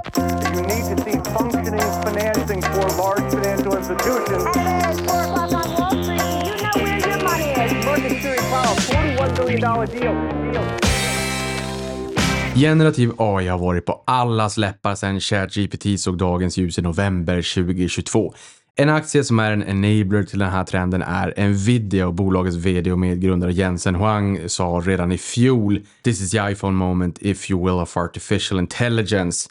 You need to see functioning financing for large financial institutions. At 4 o'clock on Wall Street, you know where your money is? Theory Powell, $41 billion deal. deal. Generativ AI har varit på allas läppar sedan ChatGPT såg dagens ljus i november 2022. En aktie som är en enabler till den här trenden är Nvidia och bolagets vd och medgrundare Jensen Huang sa redan i fjol “This is the iPhone moment if you will of artificial intelligence”.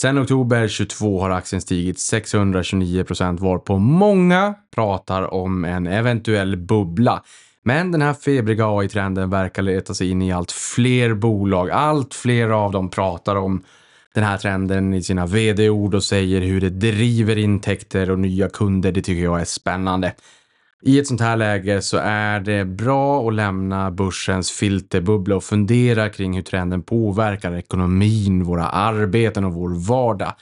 Sen oktober 22 har aktien stigit 629 procent varpå många pratar om en eventuell bubbla. Men den här febriga AI-trenden verkar leta sig in i allt fler bolag. Allt fler av dem pratar om den här trenden i sina vd-ord och säger hur det driver intäkter och nya kunder. Det tycker jag är spännande. I ett sånt här läge så är det bra att lämna börsens filterbubbla och fundera kring hur trenden påverkar ekonomin, våra arbeten och vår vardag.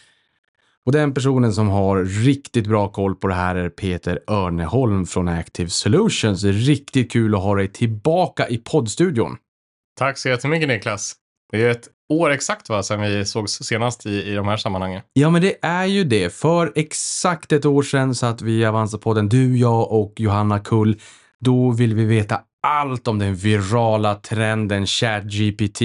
Och den personen som har riktigt bra koll på det här är Peter Örneholm från Active Solutions. Riktigt kul att ha dig tillbaka i poddstudion. Tack så jättemycket Niklas. Det är ett år exakt va, sen vi sågs senast i, i de här sammanhangen. Ja, men det är ju det. För exakt ett år sedan satt vi i Avanza-podden, du, jag och Johanna Kull. Då vill vi veta allt om den virala trenden ChatGPT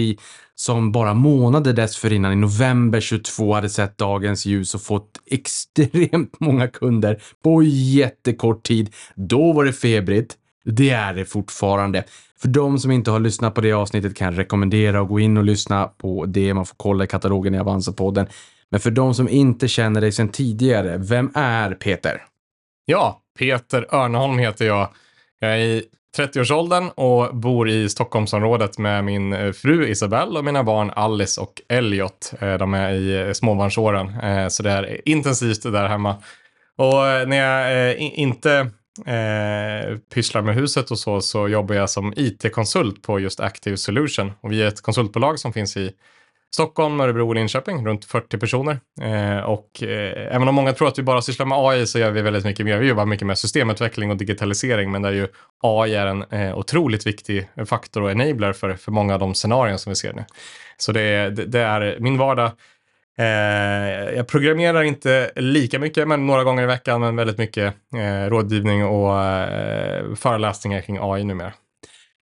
som bara månader dessförinnan i november 22 hade sett dagens ljus och fått extremt många kunder på jättekort tid. Då var det febrigt. Det är det fortfarande. För de som inte har lyssnat på det avsnittet kan jag rekommendera att gå in och lyssna på det. Man får kolla i katalogen i Avanza-podden. Men för de som inte känner dig sedan tidigare, vem är Peter? Ja, Peter Örneholm heter jag. Jag är i 30-årsåldern och bor i Stockholmsområdet med min eh, fru Isabelle och mina barn Alice och Elliot. Eh, de är i eh, småbarnsåren, så det är intensivt där hemma. Och när jag inte eh, pysslar med huset och så, så jobbar jag som IT-konsult på just Active Solution. Och vi är ett konsultbolag som finns i Stockholm, Örebro och Linköping, runt 40 personer. Eh, och eh, även om många tror att vi bara sysslar med AI så gör vi väldigt mycket mer. Vi jobbar mycket med systemutveckling och digitalisering, men där ju AI är en eh, otroligt viktig faktor och enabler för, för många av de scenarion som vi ser nu. Så det, det, det är min vardag. Eh, jag programmerar inte lika mycket, men några gånger i veckan, men väldigt mycket eh, rådgivning och eh, föreläsningar kring AI numera.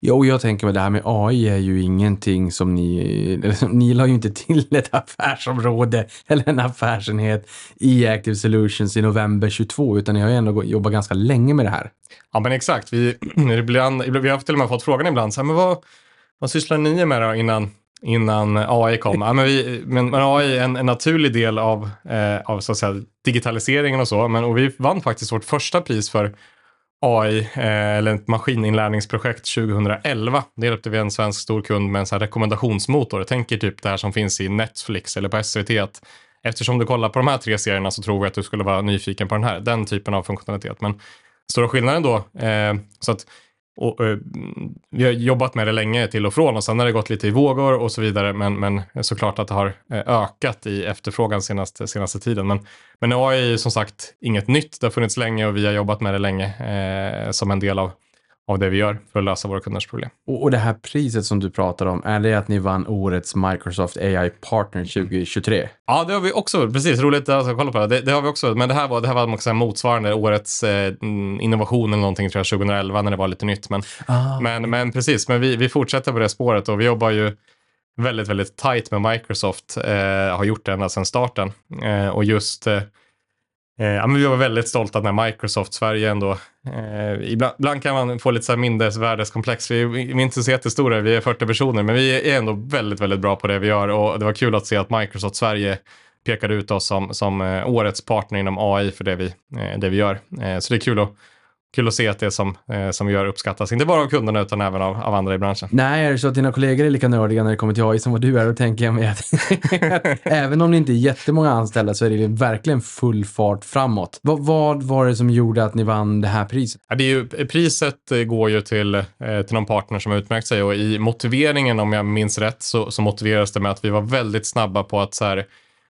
Jo, jag tänker väl det här med AI är ju ingenting som ni... Ni la ju inte till ett affärsområde eller en affärsenhet i Active Solutions i november 22, utan ni har ju ändå jobbat ganska länge med det här. Ja, men exakt. Vi, ibland, vi har till och med fått frågan ibland, så här, men vad, vad sysslar ni med då innan, innan eh, AI kom? Ja, men, vi, men, men AI är en, en naturlig del av, eh, av så att säga, digitaliseringen och så. Men, och vi vann faktiskt vårt första pris för AI, eh, eller ett maskininlärningsprojekt 2011. Det hjälpte vi en svensk stor kund med en så här rekommendationsmotor. Tänk er typ det här som finns i Netflix eller på SVT. Att eftersom du kollar på de här tre serierna så tror vi att du skulle vara nyfiken på den här. Den typen av funktionalitet. Men stora skillnaden då, eh, så att och, eh, vi har jobbat med det länge till och från och sen har det gått lite i vågor och så vidare. Men, men såklart att det har eh, ökat i efterfrågan senaste, senaste tiden. Men, men AI är ju som sagt inget nytt. Det har funnits länge och vi har jobbat med det länge eh, som en del av, av det vi gör för att lösa våra kunders problem. Och, det här priset som du pratar om, är det att ni vann årets Microsoft AI Partner 2023? Ja, det har vi också. Precis, roligt att alltså, kolla på det. det. Det har vi också. Men det här var, det här var också motsvarande årets eh, mm, innovation eller någonting tror jag 2011 när det var lite nytt. Men, Ah. men, men precis, men vi, vi fortsätter på det spåret och vi jobbar ju väldigt, väldigt tight med Microsoft. Eh, har gjort det ända sedan starten. Eh, och just Eh, Eh, ja, men vi var väldigt stolta när Microsoft Sverige ändå, eh, ibland, ibland kan man få lite så här mindervärdeskomplex. Vi, vi är inte så jättestora, vi är 40 personer, men vi är ändå väldigt, väldigt bra på det vi gör och det var kul att se att Microsoft Sverige pekade ut oss som, som eh, årets partner inom AI för det vi, eh, det vi gör. Eh, så det är kul att, kul att se att det som, eh, som vi gör uppskattas, inte bara av kunderna utan även av, av andra i branschen. Nej, är det så att dina kollegor är lika nördiga när det kommer till AI som vad du är, då tänker jag mig att även om det inte är jättemånga anställda så är det verkligen full fart framåt. Vad, vad var det som gjorde att ni vann det här priset? Ja, det är ju, priset eh, går ju till, eh, till någon partner som har utmärkt sig och i motiveringen, om jag minns rätt, så, så motiveras det med att vi var väldigt snabba på att så här,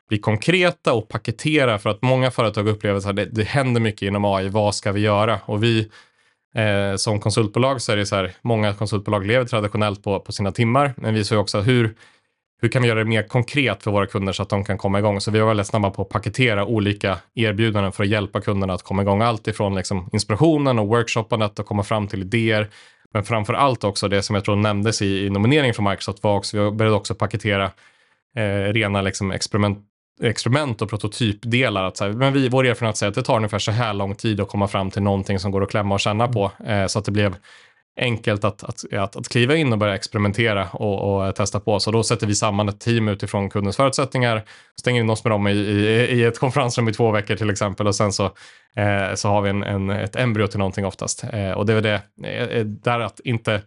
bli konkreta och paketera för att många företag upplever att det, det händer mycket inom AI, vad ska vi göra? Och vi eh, som konsultbolag så är det så här, många konsultbolag lever traditionellt på, på sina timmar, men vi ser också hur hur kan vi göra det mer konkret för våra kunder så att de kan komma igång? Så vi var väldigt snabba på att paketera olika erbjudanden för att hjälpa kunderna att komma igång. Allt ifrån liksom inspirationen och workshoppandet och komma fram till idéer. Men framför allt också det som jag tror nämndes i, i nomineringen från Microsoft var också, vi började också paketera eh, rena liksom experiment, experiment och prototypdelar. Att så här, men vi, vår erfarenhet säger att det tar ungefär så här lång tid att komma fram till någonting som går att klämma och känna på. Eh, så att det blev enkelt att, att, att, att kliva in och börja experimentera och, och eh, testa på. Så då sätter vi samman ett team utifrån kundens förutsättningar, stänger in oss med dem i, i, i ett konferensrum i två veckor till exempel och sen så, eh, så har vi en, en, ett embryo till någonting oftast. Eh, och det är det, eh, eh, där att inte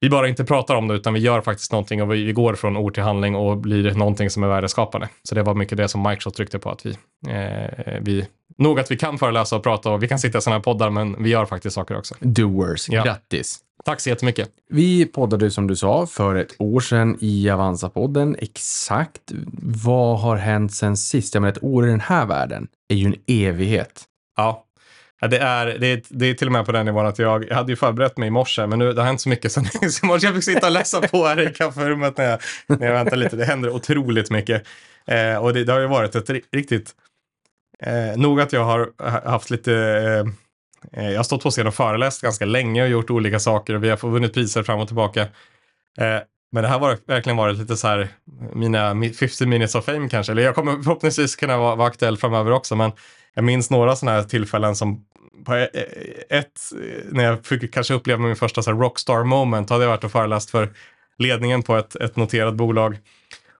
vi bara inte pratar om det utan vi gör faktiskt någonting och vi, går från ord till handling och blir någonting som är värdeskapande. Så det var mycket det som Microsoft tryckte på att vi, eh, vi nog att vi kan föreläsa och prata och vi kan sitta i sådana här poddar men vi gör faktiskt saker också. Doers, Ja. grattis! Tack så jättemycket. Vi poddade som du sa för ett år sedan i Avanza-podden. Exakt vad har hänt sen sist? Ja, men ett år i den här världen är ju en evighet. Ja. Ja, det, är, det, är, det är till och med på den nivån att jag, jag hade ju förberett mig i morse, men nu, det har hänt så mycket sen i morse. Jag fick sitta och läsa på här i kafferummet när jag, när jag väntade lite. Det händer otroligt mycket. Eh, och det, det har ju varit ett riktigt... Eh, nog att jag har haft lite... Eh, eh, jag har stått på scen och föreläst ganska länge och gjort olika saker och vi har vunnit priser fram och tillbaka. Eh, men det här har verkligen varit lite så här, mina 50 minutes of fame kanske. Eller jag kommer förhoppningsvis kunna vara, vara aktuell framöver också, men jag minns några sådana här tillfällen som på e- e- ett, när jag fick kanske uppleva min första så här rockstar moment, hade jag varit och föreläst för ledningen på ett, ett noterat bolag.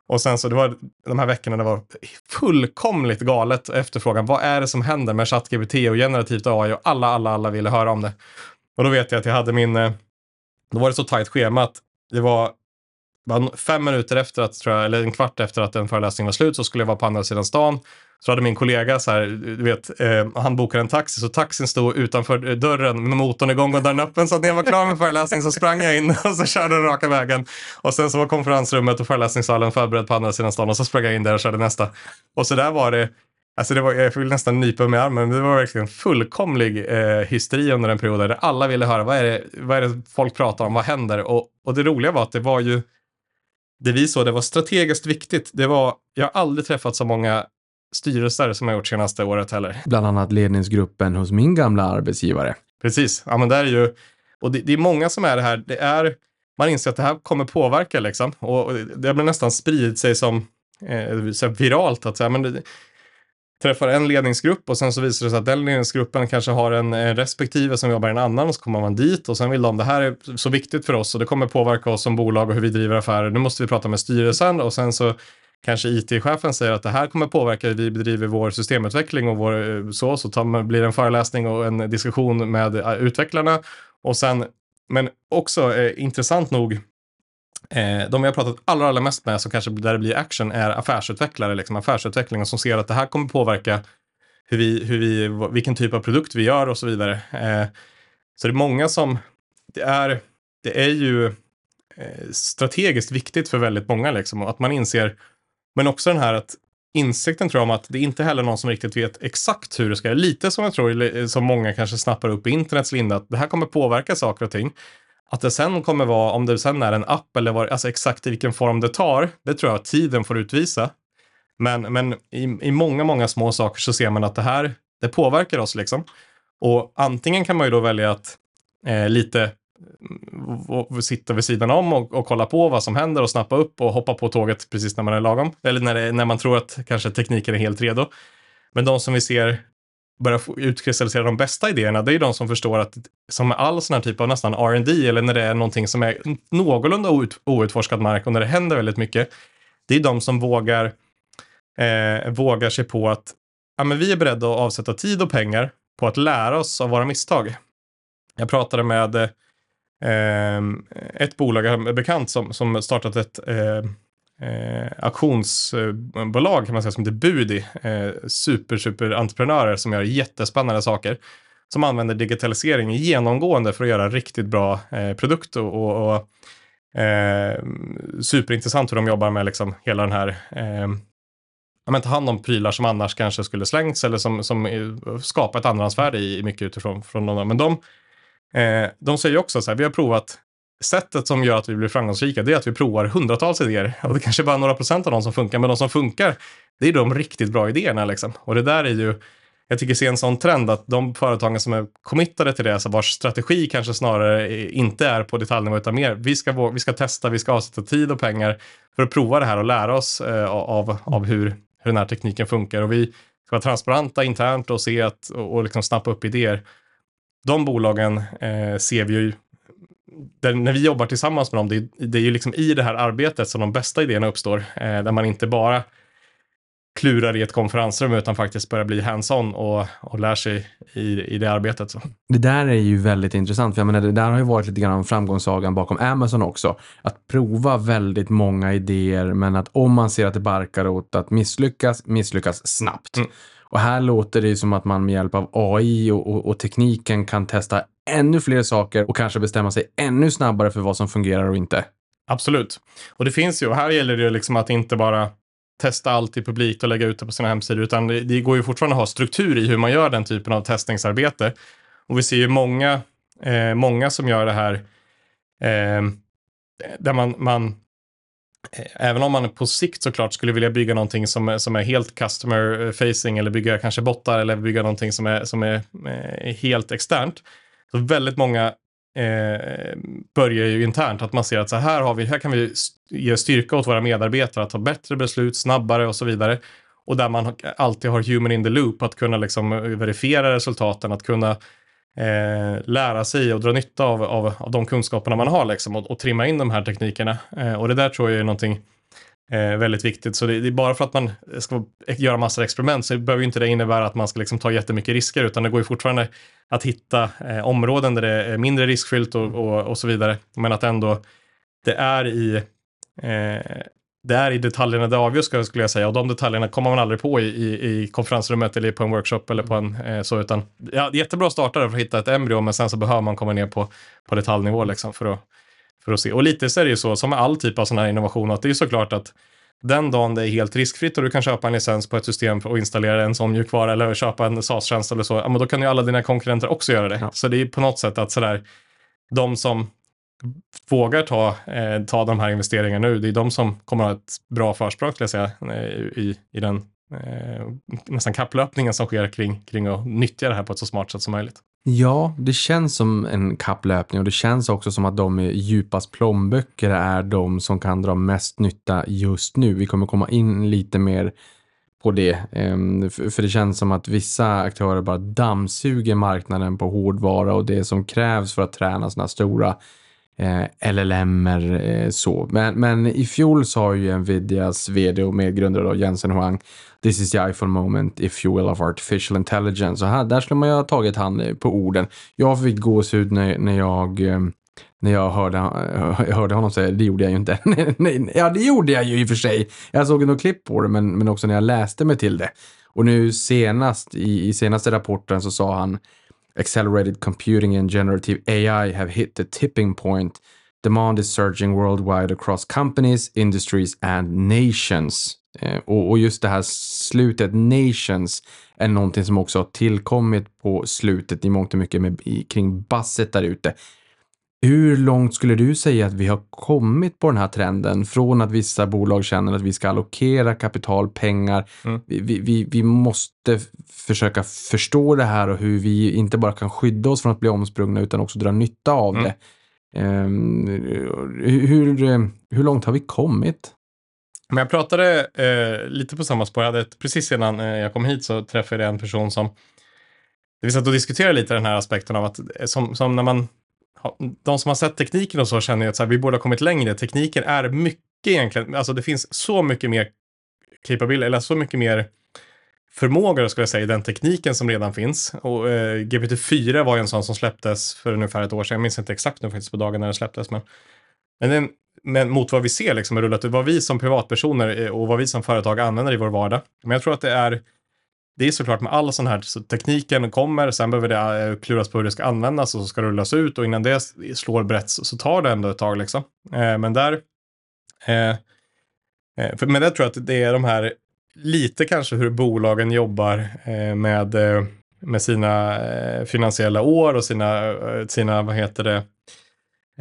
Och sen så det var de här veckorna det var fullkomligt galet efterfrågan. Vad är det som händer med ChatGPT och generativt AI? Och alla, alla, alla ville höra om det. Och då vet jag att jag hade min, eh, då var det så tajt schema att det var fem minuter efter att, tror jag, eller en kvart efter att en föreläsning var slut så skulle jag vara på andra sidan stan. Så hade min kollega så här, du vet, eh, han bokade en taxi så taxin stod utanför dörren med motorn igång och dörren öppen. Så att när jag var klar med föreläsningen så sprang jag in och så körde den raka vägen. Och sen så var konferensrummet och föreläsningssalen förberedd på andra sidan stan och så sprang jag in där och körde nästa. Och så där var det. Alltså det var, jag fick nästan nypa mig i armen, men det var verkligen fullkomlig eh, hysteri under en period där alla ville höra vad är det, vad är det folk pratar om, vad händer? Och, och det roliga var att det var ju det vi såg, det var strategiskt viktigt. Det var, jag har aldrig träffat så många styrelser som jag gjort senaste året heller. Bland annat ledningsgruppen hos min gamla arbetsgivare. Precis, ja men det är ju, och det, det är många som är det här, det är, man inser att det här kommer påverka liksom. Och, och det har nästan spridit sig som eh, så viralt att säga, men det, träffar en ledningsgrupp och sen så visar det sig att den ledningsgruppen kanske har en, en respektive som jobbar i en annan och så kommer man dit och sen vill de det här är så viktigt för oss och det kommer påverka oss som bolag och hur vi driver affärer. Nu måste vi prata med styrelsen och sen så kanske IT-chefen säger att det här kommer påverka hur vi bedriver vår systemutveckling och vår eh, så, så tar man, blir det en föreläsning och en diskussion med eh, utvecklarna och sen, men också eh, intressant nog, eh, de jag pratat allra, allra mest med som kanske där det blir action är affärsutvecklare, liksom affärsutveckling och som ser att det här kommer påverka hur vi, hur vi, vilken typ av produkt vi gör och så vidare. Eh, så det är många som, det är, det är ju eh, strategiskt viktigt för väldigt många liksom att man inser men också den här att insikten tror jag om att det är inte heller någon som riktigt vet exakt hur det ska göra. Lite som jag tror, som många kanske snappar upp i internets linda, att det här kommer påverka saker och ting. Att det sen kommer vara, om det sen är en app eller vad, alltså exakt i vilken form det tar, det tror jag att tiden får utvisa. Men, men i, i många, många små saker så ser man att det här, det påverkar oss liksom. Och antingen kan man ju då välja att eh, lite Eh, och sitta vid sidan om och, och kolla på vad som händer och snappa upp och hoppa på tåget precis när man är lagom. Eller när, det, när man tror att kanske tekniken är helt redo. Men de som vi ser börja utkristallisera de bästa idéerna, det är ju de som förstår att som med all sån här typ av nästan R&D eller när det är någonting som är någorlunda out, outforskad mark och när det händer väldigt mycket, det är de som vågar, eh, vågar sig på att ja, men vi är beredda att avsätta tid och pengar på att lära oss av våra misstag. Jag pratade med eh, Ehm, ett bolag, en bekant som, som startat ett eh, eh, auktionsbolag kan man säga som heter Budi. Eh, super, super entreprenörer som gör jättespännande saker. Som använder digitalisering genomgående för att göra riktigt bra eh, produkt och, och, eh, superintressant hur de jobbar med liksom hela den här eh, ja, men ta hand om prylar som annars kanske skulle slängts eller som, som eh, skapar ett andrahandsvärde i, i mycket utifrån från någon. Men de Eh, de säger också så här, vi har provat sättet som gör att vi blir framgångsrika, det är att vi provar hundratals idéer. Och det kanske är bara några procent av de som funkar, men de som funkar, det är de riktigt bra idéerna liksom. Och det där är ju, jag tycker se en sån trend att de företagen som är committade till det, alltså vars strategi kanske snarare inte är på detaljnivå utan mer, vi ska, vi ska testa, vi ska avsätta tid och pengar för att prova det här och lära oss eh, av, av hur, hur den här tekniken funkar. Och vi ska vara transparenta internt och se att, och, och liksom snappa upp idéer. De bolagen eh, ser vi ju där, när vi jobbar tillsammans med dem, det, det är ju liksom i det här arbetet som de bästa idéerna uppstår. Eh, där man inte bara klurar i ett konferensrum utan faktiskt börjar bli hands-on och, och lär sig i, i det arbetet. Så. Det där är ju väldigt intressant, för jag menar, det där har ju varit lite grann framgångssagan bakom Amazon också. Att prova väldigt många idéer, men att om man ser att det barkar åt att misslyckas, misslyckas snabbt. Mm. Och här låter det ju som att man med hjälp av AI och, och, och tekniken kan testa ännu fler saker och kanske bestämma sig ännu snabbare för vad som fungerar och inte. Absolut. Och det finns ju, och här gäller det ju liksom att inte bara testa allt i publikt och lägga ut det på sina hemsidor, utan det, det går ju fortfarande att ha struktur i hur man gör den typen av testningsarbete. Och vi ser ju många, eh, många som gör det här eh, där man, man Eh, även om man på sikt såklart skulle vilja bygga någonting som, som är helt customer eh, facing eller bygga kanske bottar eller bygga någonting som är, som är eh, helt externt. Så väldigt många eh, börjar ju internt, att man ser att så här, har vi, här kan vi ge styrka åt våra medarbetare att ta bättre beslut snabbare och så vidare. Och där man alltid har human in the loop, att kunna liksom eh, verifiera resultaten, att kunna eh, lära sig och dra nytta av, av, av de kunskaperna man har liksom, och, och trimma in de här teknikerna. Eh, och det där tror jag är någonting eh, väldigt viktigt. Så det, det är bara för att man ska göra massor av experiment så behöver ju inte det innebära att man ska liksom ta jättemycket risker, utan det går ju fortfarande att hitta eh, områden där det är mindre riskfyllt och, och, och så vidare. Men att ändå det är i eh, det är i detaljerna det avgörs skulle jag säga och de detaljerna kommer man aldrig på i, i, i konferensrummet eller på en workshop eller på en eh, så utan ja, jättebra startare för att hitta ett embryo men sen så behöver man komma ner på, på detaljnivå liksom för att, för att se. Och lite så är det ju så som med all typ av sån här innovation att det är såklart att den dagen det är helt riskfritt och du kan köpa en licens på ett system och installera en sån mjukvara eller köpa en SaaS-tjänst eller så, ja, men då kan ju alla dina konkurrenter också göra det. Ja. Så det är på något sätt att sådär, de som vågar ta, eh, ta de här investeringarna nu, det är de som kommer att ha ett bra försprång, skulle jag säga, eh, i, i den eh, nästan kapplöpningen som sker kring, kring att nyttja det här på ett så smart sätt som möjligt. Ja, det känns som en kapplöpning och det känns också som att de med djupast plånböcker är de som kan dra mest nytta just nu. Vi kommer komma in lite mer på det. Ehm, för för det känns som att vissa aktörer bara dammsuger marknaden på hårdvara och det som krävs för att träna sådana stora eh, LLMer eh, så. Men, men i fjol sa ju Nvidias vd och medgrundare då, Jensen Huang This is the iPhone moment if you will of artificial intelligence. Och här, där skulle man ju ha tagit han eh, på orden. Jag fick gåshud när, när jag eh, när jag hörde, hörde honom säga det, gjorde jag ju inte. Ja, det gjorde jag ju i och för sig. Jag såg nog klipp på det, men, men också när jag läste mig till det. Och nu senast, i, i senaste rapporten så sa han Accelerated computing and generative AI have hit the tipping point. Demand is surging worldwide across companies, industries and nations. Eh, och, och just det här slutet, nations, är någonting som också har tillkommit på slutet i mångt och mycket med, i, kring basset där ute. Hur långt skulle du säga att vi har kommit på den här trenden från att vissa bolag känner att vi ska allokera kapital, pengar. Mm. Vi, vi, vi, måste försöka förstå det här och hur vi inte bara kan skydda oss från att bli omsprungna utan också dra nytta av Mm. det. Ehm, hur, hur långt har vi kommit? Men jag pratade eh, lite på samma spår. Jag hade ett, precis innan eh, jag kom hit så träffade jag en person som vi satt och diskuterade lite den här aspekten av att eh, som, som när man de som har sett tekniken och så känner ju att så här, vi borde ha kommit längre. Tekniken är mycket egentligen, alltså det finns så mycket mer capability, eller så mycket mer förmågor skulle jag säga i den tekniken som redan finns. Och eh, GPT-4 var ju en sån som släpptes för ungefär ett år sedan. Jag minns inte exakt nu faktiskt på dagen när den släpptes, men men, den, men mot vad vi ser liksom har rullat ut, vad vi som privatpersoner eh, och vad vi som företag använder i vår vardag. Men jag tror att det är, det är såklart med all sån här, så tekniken kommer, sen behöver det eh, kluras på hur det ska användas och så ska det rullas ut och innan det slår brett så, tar det ändå ett tag liksom. Eh, men där, eh, eh, för, men där tror jag att det är de här, lite kanske hur bolagen jobbar eh, med, eh, med sina eh, finansiella år och sina, eh, sina, vad heter det,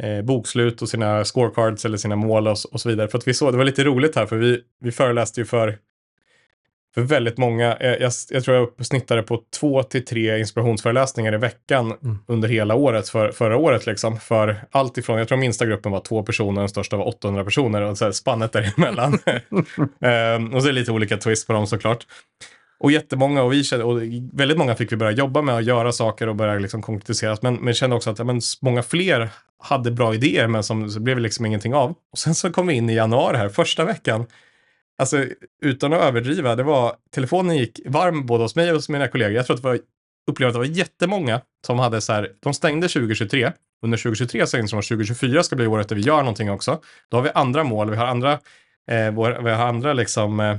eh, bokslut och sina scorecards eller sina mål och, och så vidare. För att vi såg, det var lite roligt här för vi, vi föreläste ju för, för väldigt många, jag, jag, jag tror jag snittade på två till tre inspirationsföreläsningar i veckan under hela året, för, förra året liksom. För allt ifrån, jag tror minsta gruppen var två personer, den största var 800 personer och så här spannet däremellan. Ehm, och så är det lite olika twist på dem såklart. Och jättemånga, och vi kände, och väldigt många fick vi börja jobba med att göra saker och börja liksom konkretiseras. Men, men kände också att ja, men, många fler hade bra idéer, men som så blev det liksom ingenting av. Och sen så kom vi in i januari här, första veckan. Alltså utan att överdriva, det var, telefonen gick varm både hos mig och hos mina kollegor. Jag tror att det var, upplevde att det var jättemånga som hade så här, de stängde 2023. Under 2023 så insåg de att 2024 ska bli året där vi gör någonting också. Då har vi andra mål, vi har andra, eh, vår, vi har andra liksom eh,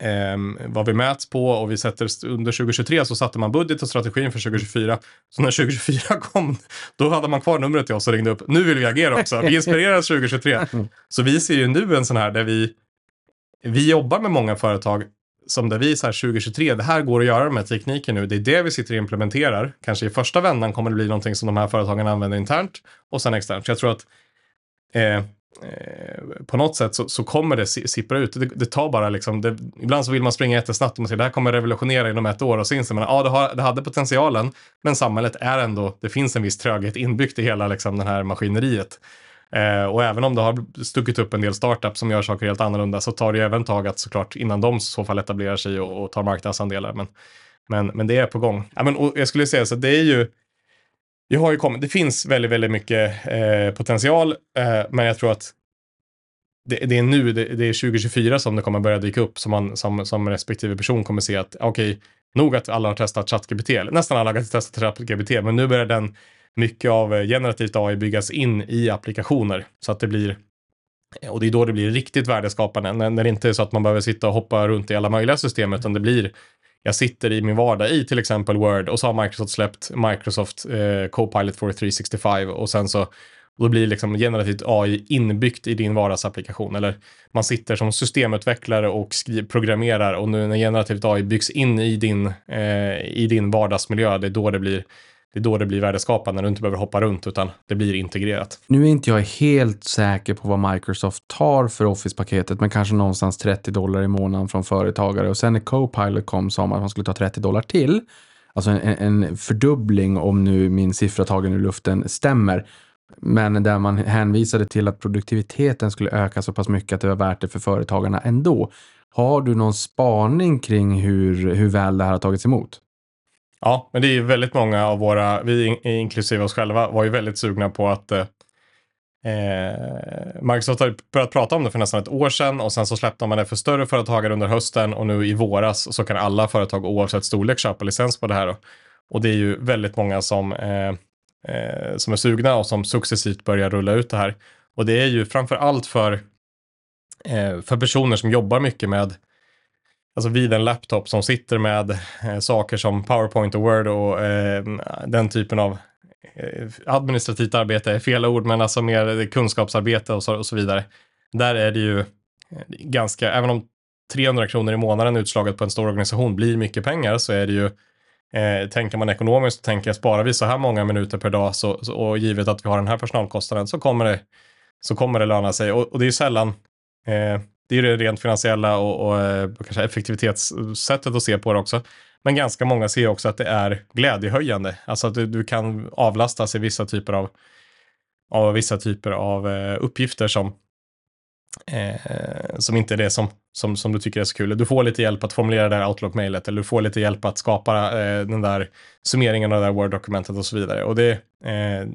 ehm, vad vi mäts på och vi sätter under 2023 så satte man budget och strategin för 2024. Så när 2024 kom, då hade man kvar numret till oss och ringde upp. Nu vill vi agera också. Vi inspireras 2023. Så vi ser ju nu en sån här där vi, vi jobbar med många företag som där vi så här 2023, det här går att göra med tekniken nu. Det är det vi sitter och implementerar. Kanske i första vändan kommer det bli någonting som de här företagen använder internt och sen externt. Så jag tror att eh, eh, på något sätt så, så kommer det sippra ut. Det, det tar bara liksom, det, ibland så vill man springa jättesnabbt och man säger det här kommer revolutionera inom ett år och så inser man att ja, det, har, det hade potentialen, men samhället är ändå, det finns en viss tröghet inbyggt i hela liksom, den här maskineriet. Eh, och även om det har stuckit upp en del startups som gör saker helt annorlunda så tar det ju även tag att såklart innan de i så fall etablerar sig och, och tar marknadsandelar. Men, men, men det är på gång. Ja, men, och jag skulle säga så att det är ju vi har ju kommit, det finns väldigt, väldigt mycket eh, potential, eh, men jag tror att det, det är nu, det, det är 2024 som det kommer börja dyka upp, som, man, som, som respektive person kommer se att okej, nog att alla har testat ChatGPT, eller nästan alla har testat ChatGPT, men nu börjar den mycket av eh, generativt AI byggas in i applikationer så att det blir eh, och det är då det blir riktigt värdeskapande, när, när det inte är så att man behöver sitta och hoppa runt i alla möjliga system, utan det blir jag sitter i min vardag i till exempel Word och så har Microsoft släppt Microsoft eh, Copilot for 365 och sen så och då blir liksom generativt AI inbyggt i din vardagsapplikation. Eller man sitter som systemutvecklare och programmerar och nu när generativt AI byggs in i din, eh, i din vardagsmiljö, det är då det blir det är då det blir värdeskapande när du inte behöver hoppa runt utan det blir integrerat. Nu är inte jag helt säker på vad Microsoft tar för Office-paketet, men kanske någonstans 30 dollar i månaden från företagare. Och sen när Copilot kom sa man att man skulle ta 30 dollar till. Alltså en, en fördubbling om nu min siffra tagen ur luften stämmer. Men där man hänvisade till att produktiviteten skulle öka så pass mycket att det var värt det för företagarna ändå. Har du någon spaning kring hur, hur väl det här har tagits emot? Ja, men det är ju väldigt många av våra, vi in- inklusive oss själva, var ju väldigt sugna på att eh, eh Microsoft har typ börjat prata om det för nästan ett år sedan och sen så släppte man det för större företagare under hösten och nu i våras så kan alla företag oavsett storlek köpa licens på det här. Då. Och det är ju väldigt många som, eh, eh, som är sugna och som successivt börjar rulla ut det här. Och det är ju framför allt för, eh, för personer som jobbar mycket med alltså vid en laptop som sitter med eh, saker som PowerPoint och Word och eh, den typen av eh, administrativt arbete, är fel ord, men alltså mer kunskapsarbete och så, och så vidare. Där är det ju eh, ganska, även om 300 kronor i månaden utslaget på en stor organisation blir mycket pengar så är det ju Eh, tänker man ekonomiskt tänker jag sparar vi så här många minuter per dag så, så, och givet att vi har den här personalkostnaden så kommer det, så kommer det löna sig. Och, och det är ju sällan, eh, det är ju det rent finansiella och, och eh, och kanske effektivitetssättet att se på det också. Men ganska många ser också att det är glädjehöjande. Alltså att du, du kan avlastas i vissa typer av, av vissa typer av eh, uppgifter som, eh, som inte är det som, som, som du tycker är så kul. Du får lite hjälp att formulera det här Outlook-mejlet eller du får lite hjälp att skapa eh, den där summeringen av det där Word-dokumentet och så vidare. Och det, eh,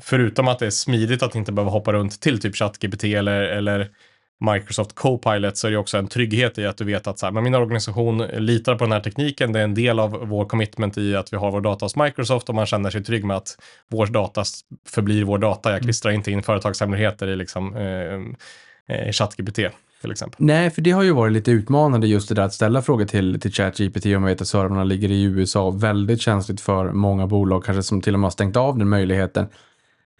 förutom att det är smidigt att inte behöva hoppa runt till typ ChatGPT eller, eller Microsoft Copilot så är det också en trygghet i att du vet att så här, men min organisation litar på den här tekniken. Det är en del av vår commitment i att vi har vår data hos Microsoft och man känner sig trygg med att vår data förblir vår data. Jag klistrar inte in företagshemligheter i liksom, eh, eh, ChatGPT. Nej, för det har ju varit lite utmanande just det där att ställa frågor till, till ChatGPT om man vet att servrarna ligger i USA. Väldigt känsligt för många bolag, kanske som till och med har stängt av den möjligheten.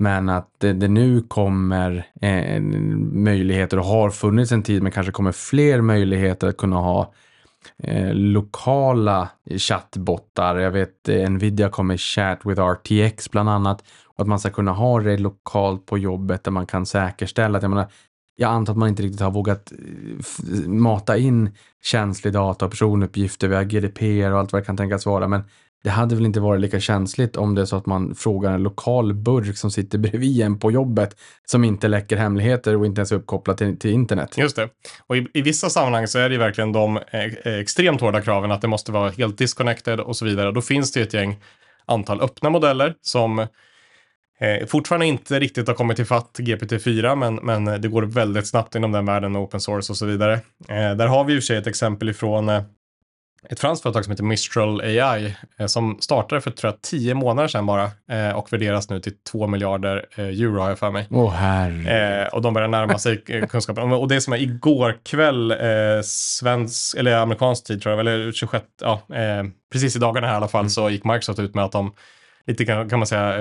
Men att det, det nu kommer eh, möjligheter och har funnits en tid men kanske kommer fler möjligheter att kunna ha eh, lokala chattbottar. Jag vet eh, Nvidia kommer Chat with RTX bland annat. att man ska kunna ha det lokalt på jobbet där man kan säkerställa att, jag menar, jag antar att man inte riktigt har vågat eh, mata in känslig data och personuppgifter via GDPR och allt vad det kan tänkas vara. Men det hade väl inte varit lika känsligt om det är så att man frågar en lokal burk som sitter bredvid en på jobbet som inte läcker hemligheter och inte ens är uppkopplad till, till internet. Just det. Och i, i vissa sammanhang så är det ju verkligen de eh, extremt hårda kraven att det måste vara helt disconnected och så vidare. Då finns det ju ett gäng antal öppna modeller som eh, fortfarande inte riktigt har kommit till fatt GPT-4, men, men det går väldigt snabbt inom den världen med open source och så vidare. Eh, där har vi i och för sig ett exempel ifrån eh, ett franskt företag som heter Mistral AI eh, som startade för tror jag, tio månader sedan bara eh, och värderas nu till 2 miljarder eh, euro har jag för mig. Åh. Eh, och de börjar närma sig kunskapen. Och det som är igår kväll, svensk, eller amerikansk tid tror jag, eller 26, ja, precis i dagarna här i alla fall, så gick Microsoft ut med att de, lite kan, man säga,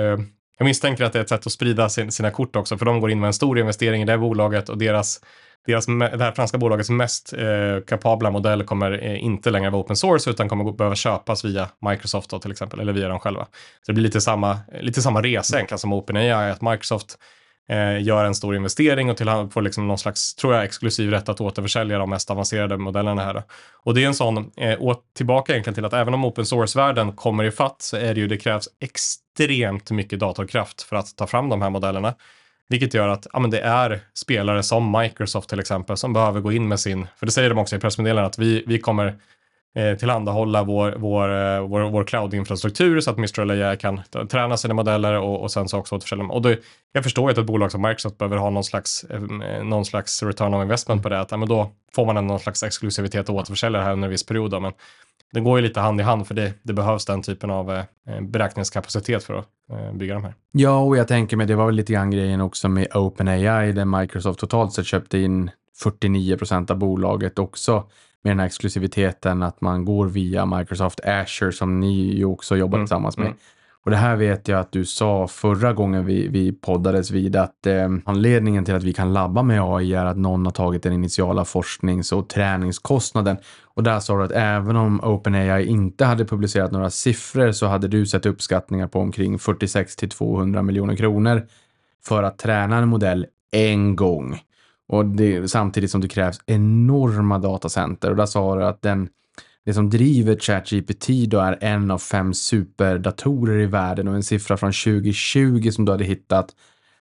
jag misstänker att det är ett sätt att sprida sin, sina kort också, för de går in med en stor investering i det bolaget och deras deras, det här franska bolagets mest eh, kapabla modell kommer eh, inte längre vara open source utan kommer behöva köpas via Microsoft då, till exempel, eller via dem själva. Så det blir lite samma, lite samma resa egentligen som OpenAI, att Microsoft eh, gör en stor investering och till, får liksom någon slags, tror jag, exklusiv rätt att återförsälja de mest avancerade modellerna här. Då. Och det är en sån, eh, åt, tillbaka egentligen till att även om open source-världen kommer i fatt så är det ju, det krävs extremt mycket datorkraft för att ta fram de här modellerna. Vilket gör att ja, men det är spelare som Microsoft till exempel som behöver gå in med sin, för det säger de också i pressmeddelandet, att vi, vi kommer eh, tillhandahålla vår, vår, eh, vår, vår cloud-infrastruktur så att Mistral AI kan träna sina modeller och, och sen så också återförsälja dem. Och det, jag förstår ju att ett bolag som Microsoft behöver ha någon slags, eh, någon slags return-on-investment på det, att ja, men då får man en någon slags exklusivitet och återförsälja det här under en viss period. Då, men det går ju lite hand i hand för det, det behövs den typen av eh, beräkningskapacitet för att eh, bygga de här. Ja, och jag tänker mig, det var väl lite grann grejen också med OpenAI, där Microsoft totalt sett köpte in 49 procent av bolaget också med den här exklusiviteten att man går via Microsoft Azure som ni ju också jobbar Mm, tillsammans med. mm. Och det här vet jag att du sa förra gången vi, vi poddades vid att eh, anledningen till att vi kan labba med AI är att någon har tagit den initiala forsknings och träningskostnaden. Och där sa du att även om OpenAI inte hade publicerat några siffror så hade du sett uppskattningar på omkring 46 till 200 miljoner kronor för att träna en modell en gång. Och det, samtidigt som det krävs enorma datacenter. Och där sa du att den, det som driver ChatGPT då är en av fem superdatorer i världen och en siffra från 2020 som du hade hittat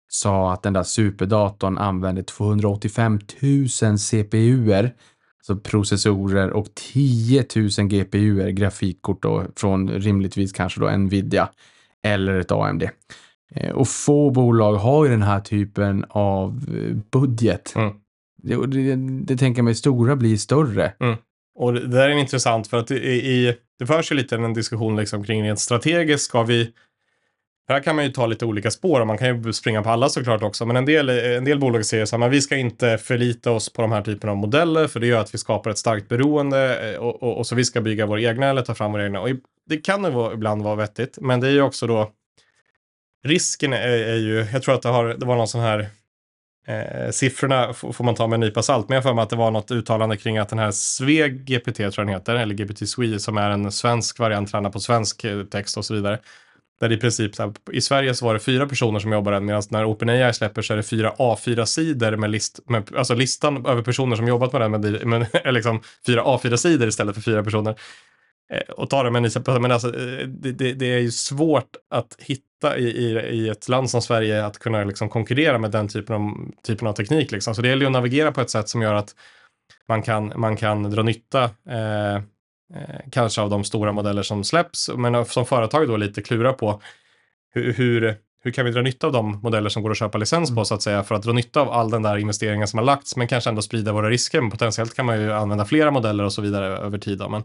sa att den där superdatorn använde 285 000 CPUer, alltså processorer och 10 000 GPUer, grafikkort då, från rimligtvis kanske då Nvidia eller ett AMD. Eh, Och få bolag har ju den här typen av eh, budget. Mm. Det, det, det tänker jag mig, stora blir större. Och det där är intressant för att i, i, det förs ju lite en diskussion liksom kring rent strategiskt. Ska vi... Här kan man ju ta lite olika spår och man kan ju springa på alla såklart också. Men en del, en del bolag säger så här, men vi ska inte förlita oss på de här typerna av modeller för det gör att vi skapar ett starkt beroende eh, och, och, och så vi ska bygga våra egna eller ta fram våra egna. Och det kan ju ibland vara vettigt, men det är ju också då risken är, är ju, jag tror att det, har, det var någon sån här Eh, siffrorna får man ta med en nypa salt, men jag har för mig att det var något uttalande kring att den här Sveg GPT tror jag den heter, eller GPT Swe, som är en svensk variant, tränad på svensk eh, text och så vidare. Där i princip, så här, i Sverige så var det fyra personer som jobbade medan när OpenAI släpper så är det fyra A4-sidor med, list, med alltså listan över personer som jobbat med den, med, med, liksom fyra A4-sidor istället för fyra personer. Eh, och ta det med en nypa men alltså, eh, det, det, det är ju svårt att hitta i, i, i ett land som Sverige att kunna liksom konkurrera med den typen av, typen av teknik. Liksom. Så det gäller ju att navigera på ett sätt som gör att man kan, man kan dra nytta eh, eh, kanske av de stora modeller som släpps, men som företag då lite klura på hur, hur, hur kan vi dra nytta av de modeller som går att köpa licens på så att säga för att dra nytta av all den där investeringen som har lagts men kanske ändå sprida våra risker. Men potentiellt kan man ju använda flera modeller och så vidare över tid. Då. Men,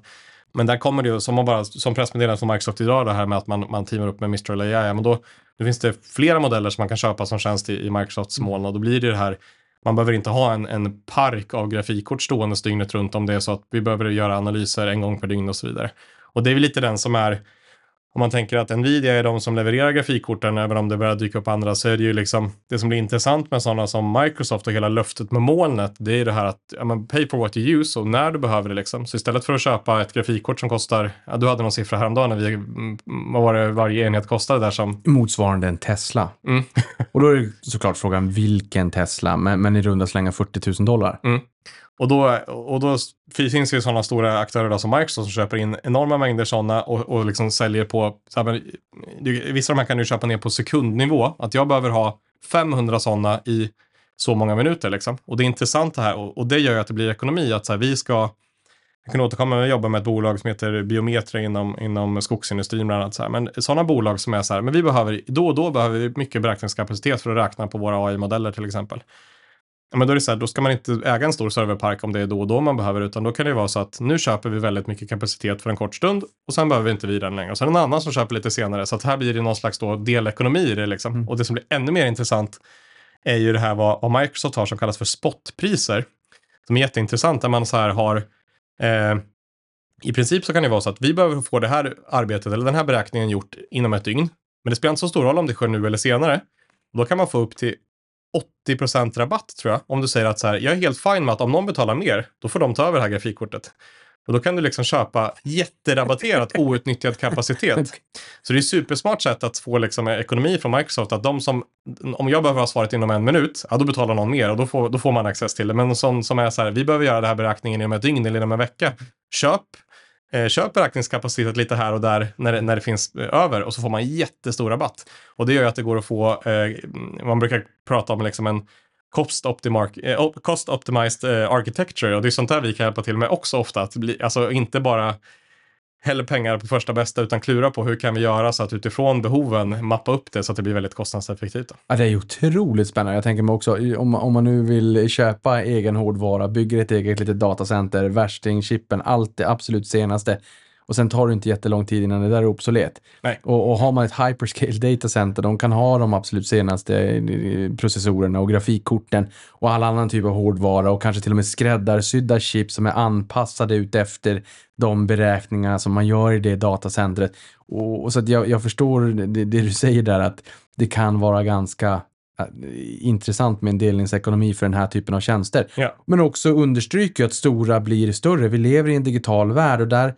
men där kommer det ju, som, man bara, som pressmeddelande från Microsoft idag, det här med att man, man teamar upp med Mistral AI, ja, men då, då finns det flera modeller som man kan köpa som tjänst i, i Microsofts moln och då blir det det här man behöver inte ha en, en park av grafikkort stående dygnet runt om det är så att vi behöver göra analyser en gång per dygn och så vidare. Och det är väl lite den som är om man tänker att Nvidia är de som levererar grafikkorten, även om det börjar dyka upp andra, så är det ju liksom det som blir intressant med sådana som Microsoft och hela löftet med molnet, det är det här att ja, men pay for what you use och när du behöver det liksom. Så istället för att köpa ett grafikkort som kostar, ja, du hade någon siffra häromdagen när vi, mm, vad var det varje enhet kostade där som, Motsvarande en Tesla. Mm. och då är det såklart frågan vilken Tesla, men, men i runda slänga 40 000 dollar. Och då, och då finns det ju sådana stora aktörer då som Microsoft som köper in enorma mängder sådana och, och liksom säljer på, så här, men, vissa av de här kan du köpa ner på sekundnivå, att jag behöver ha 500 sådana i så många minuter liksom. Och det är intressant det här och, och det gör ju att det blir ekonomi, att så här, vi ska jag kan återkomma med att jobba med ett bolag som heter Biometra inom, inom skogsindustrin bland annat. Så här. Men sådana bolag som är så här, men vi behöver, då och då behöver vi mycket beräkningskapacitet för att räkna på våra AI-modeller till exempel. Men då är det så här, då ska man inte äga en stor serverpark om det är då och då man behöver, utan då kan det vara så att nu köper vi väldigt mycket kapacitet för en kort stund och sen behöver vi inte vi den längre. Och sen en annan som köper lite senare, så att här blir det någon slags då delekonomi i det liksom. Och det som blir ännu mer intressant är ju det här vad, vad Microsoft har som kallas för spotpriser. Som är jätteintressant, där man så här har eh, i princip så kan det vara så att vi behöver få det här arbetet eller den här beräkningen gjort inom ett dygn. Men det spelar inte så stor roll om det sker nu eller senare. Då kan man få upp till 80% rabatt tror jag. Om du säger att så här, jag är helt fine med att om någon betalar mer, då får de ta över det här grafikkortet. Och då kan du liksom köpa jätterabatterat outnyttjad kapacitet. Så det är ett supersmart sätt att få liksom ekonomi från Microsoft. Att de som, om jag behöver ha svaret inom en minut, ja då betalar någon mer och då får, då får man access till det. Men som, som är så här, vi behöver göra den här beräkningen inom ett dygn eller inom en vecka. Köp, Eh, köper aktningskapacitet lite här och där när det, när det finns eh, över och så får man jättestor rabatt. Och det gör ju att det går att få, eh, man brukar prata om liksom en cost, eh, cost optimized eh, architecture och det är sånt där vi kan hjälpa till med också ofta. Att bli, alltså inte bara heller pengar på första bästa utan klura på hur kan vi göra så att utifrån behoven mappa upp det så att det blir väldigt kostnadseffektivt. Då. Ja, det är ju otroligt spännande. Jag tänker mig också, om, om man nu vill köpa egen hårdvara, bygger ett eget litet datacenter, värstingchippen, allt det absolut senaste. Och sen tar det inte jättelång tid innan det där är obsolet. Och, och har man ett hyperscale datacenter, de kan ha de absolut senaste eh, processorerna och grafikkorten och all annan typ av hårdvara och kanske till och med skräddarsydda chip som är anpassade ut efter de beräkningar som man gör i det datacentret. Och, och så att jag, jag förstår det, det du säger där att det kan vara ganska eh, intressant med en delningsekonomi för den här typen av tjänster. Ja. Men också understryker att stora blir större. Vi lever i en digital värld och där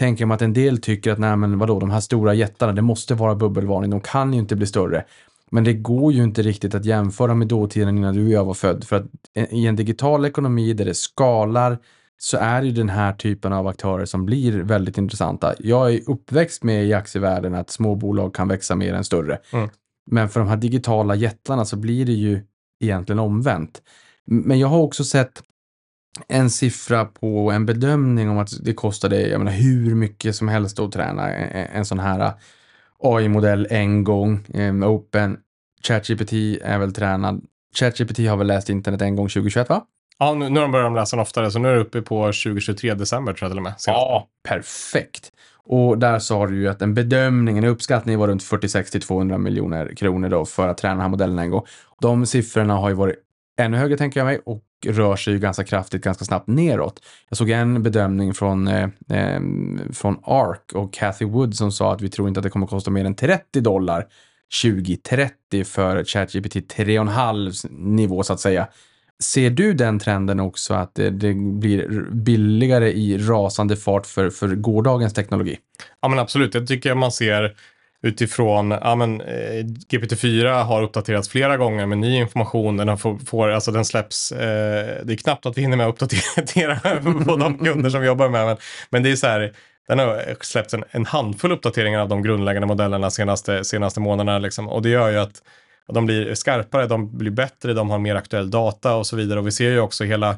tänker man att en del tycker att nej men vadå, de här stora jättarna, det måste vara bubbelvarning, de kan ju inte bli större. Men det går ju inte riktigt att jämföra med dåtiden innan du och jag var född. För att i en digital ekonomi där det skalar så är det ju den här typen av aktörer som blir väldigt intressanta. Jag är uppväxt med i aktievärlden att små bolag kan växa mer än större. Mm. Men för de här digitala jättarna så blir det ju egentligen omvänt. Men jag har också sett en siffra på en bedömning om att det kostade jag menar, hur mycket som helst att träna en, sån här AI-modell en gång. Um, open ChatGPT är väl tränad. ChatGPT har väl läst internet en gång 2021 va? Ja, nu, nu har de börjat läsa den oftare, så nu är det uppe på 2023 december tror jag till och med. senast. perfekt. Och där sa du ju att en bedömning, en uppskattning var runt 46 till 200 miljoner kronor då för att träna den här modellen en gång. De siffrorna har ju varit ännu högre tänker jag mig och rör sig ju ganska kraftigt, ganska snabbt neråt. Jag såg en bedömning från, eh, eh, från ARK och Cathy Wood som sa att vi tror inte att det kommer kosta mer än 30 dollar 2030 för ChatGPT 3,5 nivå så att säga. Ser du den trenden också att det, det blir billigare i rasande fart för, för gårdagens teknologi? Ja, men absolut. Jag tycker man ser utifrån, ja men eh, GPT-4 har uppdaterats flera gånger med ny information. Den, får, får, alltså den släpps, eh, det är knappt att vi hinner med att uppdatera på de kunder som vi jobbar med. Men, men det är så här, den har släppts en, en handfull uppdateringar av de grundläggande modellerna senaste, senaste månaderna. Liksom. Och det gör ju att de blir skarpare, de blir bättre, de har mer aktuell data och så vidare. Och vi ser ju också hela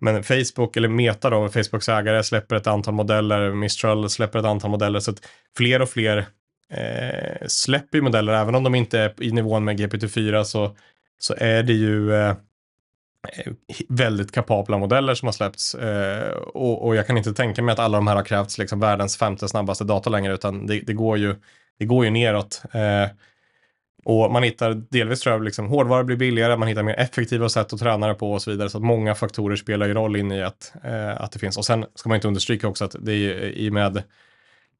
men Facebook, eller Meta då, Facebooks ägare, släpper ett antal modeller, Mistral släpper ett antal modeller, så att fler och fler eh, släpper ju modeller, även om de inte är i nivån med GPT-4 så, så är det ju eh, eh, väldigt kapabla modeller som har släppts. Eh, och, och jag kan inte tänka mig att alla de här har krävts liksom världens femte snabbaste data längre, utan det, det, går, ju, det går ju neråt. Eh, och man hittar delvis tror jag liksom hårdvara blir billigare, man hittar mer effektiva sätt att träna det på och så vidare. Så att många faktorer spelar ju roll in i att, eh, att det finns. Och sen ska man inte understryka också att det är ju i och med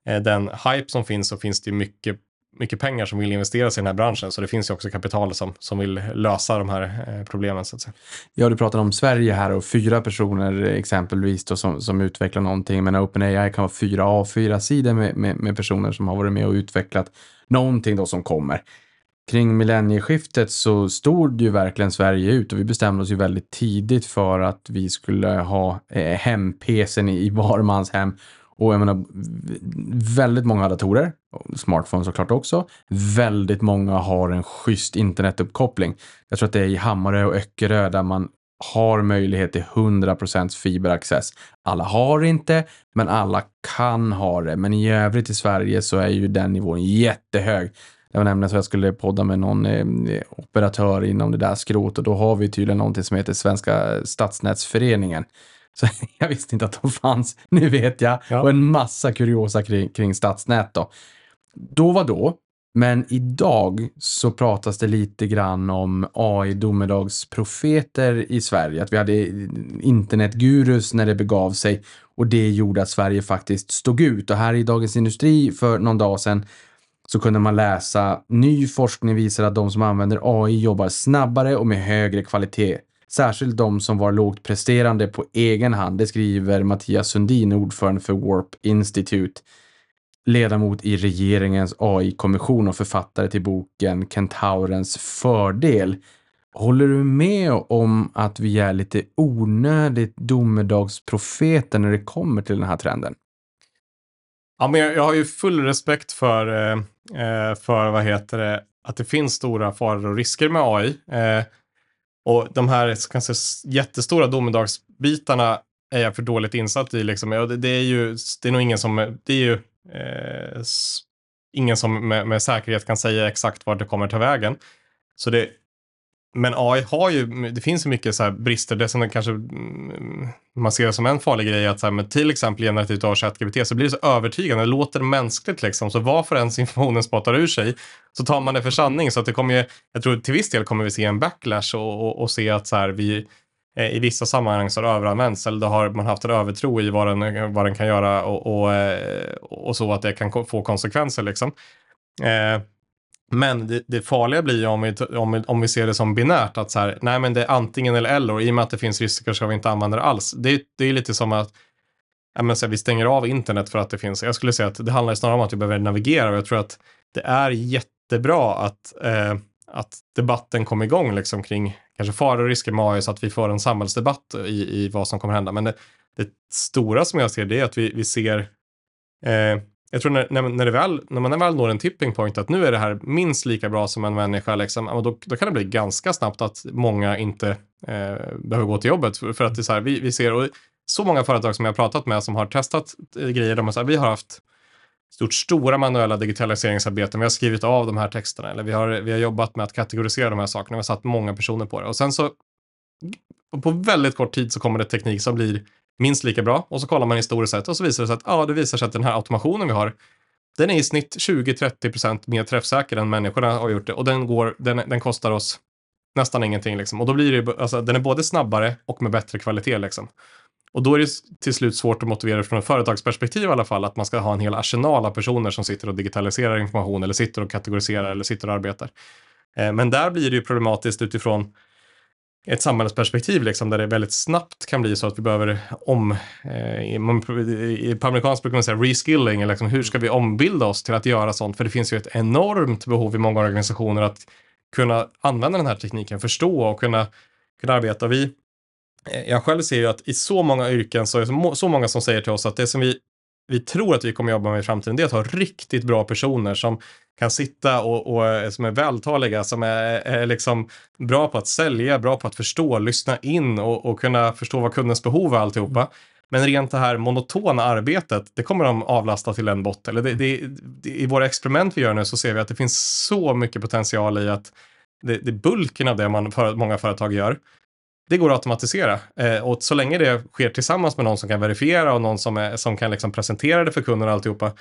Eh, den hype som finns så finns det mycket, mycket pengar som vill investeras i den här branschen. Så det finns ju också kapital som, som vill lösa de här eh, problemen. Så att säga. Ja, du pratar om Sverige här och fyra personer exempelvis då, som, som utvecklar någonting. Men OpenAI kan vara fyra A4-sidor med, med, med personer som har varit med och utvecklat någonting då som kommer. Kring millennieskiftet så stod ju verkligen Sverige ut och vi bestämde oss ju väldigt tidigt för att vi skulle ha eh, hem-PCn i var mans hem. Och jag menar, väldigt många har datorer, smartphones såklart också. Väldigt många har en schysst internetuppkoppling. Jag tror att det är i Hammarö och Öckerö där man har möjlighet till 100% fiberaccess. Alla har inte, men alla kan ha det. Men i övrigt i Sverige så är ju den nivån jättehög. Det var nämligen så jag skulle podda med någon eh, operatör inom det där skrot och då har vi tydligen någonting som heter Svenska stadsnätsföreningen. Så jag visste inte att de fanns. Nu vet jag. Ja. Och en massa kuriosa kring, kring stadsnät då. Då var då. Men idag så pratas det lite grann om AI-domedagsprofeter i Sverige. Att vi hade internetgurus när det begav sig och det gjorde att Sverige faktiskt stod ut. Och här i Dagens Industri för någon dag sedan så kunde man läsa ny forskning visar att de som använder AI jobbar snabbare och med högre kvalitet. Särskilt de som var lågt presterande på egen hand, det skriver Mattias Sundin, ordförande för Warp Institute, ledamot i regeringens AI-kommission och författare till boken Kentaurens fördel. Håller du med om att vi är lite onödigt domedagsprofeter när det kommer till den här trenden? Ja, men jag, har ju full respekt för, eh, eh, för vad heter det, att det finns stora faror och risker med AI. Eh, och de här kanske jättestora domedagsbitarna är jag för dåligt insatt i. Liksom. Ja, det, det är ju, det är nog ingen som, det är ju eh, ingen som med, med säkerhet kan säga exakt vart det kommer ta vägen. Så det, men AI har ju, det finns ju mycket så här brister. Det som kanske mm, man ser som en farlig grej är att så här, med till exempel generativt AI ChatGPT så blir det så övertygande, det låter mänskligt liksom. Så varför ens informationen spottar ur sig så tar man det för sanning. Så att det kommer ju, jag tror till viss del kommer vi se en backlash och, och, och se att så här, vi eh, i vissa sammanhang så har det överanvänts eller då har man haft en övertro i vad den, vad den kan göra och, och, eh, och så att det kan få konsekvenser liksom. Eh, men det, det farliga blir ju om vi, om, vi, om vi ser det som binärt, att så här, nej men det är antingen eller eller, och i och med att det finns risker så ska vi inte använda det alls. Det, det är lite som att ja, men så här, vi stänger av internet för att det finns. Jag skulle säga att det handlar snarare om att vi behöver navigera och jag tror att det är jättebra att, eh, att debatten kom igång liksom kring kanske faror och risker med AI så att vi får en samhällsdebatt i, i vad som kommer hända. Men det, det stora som jag ser det är att vi, vi ser eh, jag tror när, när, när, det väl, när man väl når en tipping point att nu är det här minst lika bra som en människa, liksom, då, då kan det bli ganska snabbt att många inte eh, behöver gå till jobbet. För, för att det är så här, vi, vi ser, och så många företag som jag har pratat med som har testat eh, grejer, de har så här, vi har haft gjort stora manuella digitaliseringsarbeten, vi har skrivit av de här texterna, eller vi har, vi har jobbat med att kategorisera de här sakerna, vi har satt många personer på det. Och sen så, och på väldigt kort tid så kommer det teknik som blir minst lika bra och så kollar man historiskt sett och så visar det sig att ja, det visar sig att den här automationen vi har den är i snitt 20-30% mer träffsäker än människorna har gjort det och den, går, den, den kostar oss nästan ingenting liksom. Och då blir det, alltså, den är både snabbare och med bättre kvalitet liksom. Och då är det till slut svårt att motivera från ett företagsperspektiv i alla fall att man ska ha en hel arsenal av personer som sitter och digitaliserar information eller sitter och kategoriserar eller sitter och arbetar. Eh, Men där blir det ju problematiskt utifrån ett samhällsperspektiv liksom, där det väldigt snabbt kan bli så att vi behöver om... Eh, i- man, i, på amerikanskt brukar man säga reskilling, eller liksom, hur ska vi ombilda oss till att göra sånt? För det finns ju ett enormt behov i många organisationer att kunna använda den här tekniken, förstå och kunna, kunna arbeta. Vi, eh, jag själv ser ju att i så många yrken så är det så, så många som säger till oss att det som vi, vi tror att vi kommer jobba med i framtiden, det är att ha riktigt bra personer som kan sitta och, och eh, som är vältaliga, som är, är liksom bra på att sälja, bra på att förstå, lyssna in och, och kunna förstå vad kundens behov är alltihopa. Men rent det här monotona arbetet, det kommer de avlasta till en bot. Eller det, det, det, I våra experiment vi gör nu så ser vi att det finns så mycket potential i att det, det bulken av det man, för, många företag gör, det går att automatisera. Eh, och så länge det sker tillsammans med någon som kan verifiera och någon som, är, som kan liksom presentera det för kunden och alltihopa.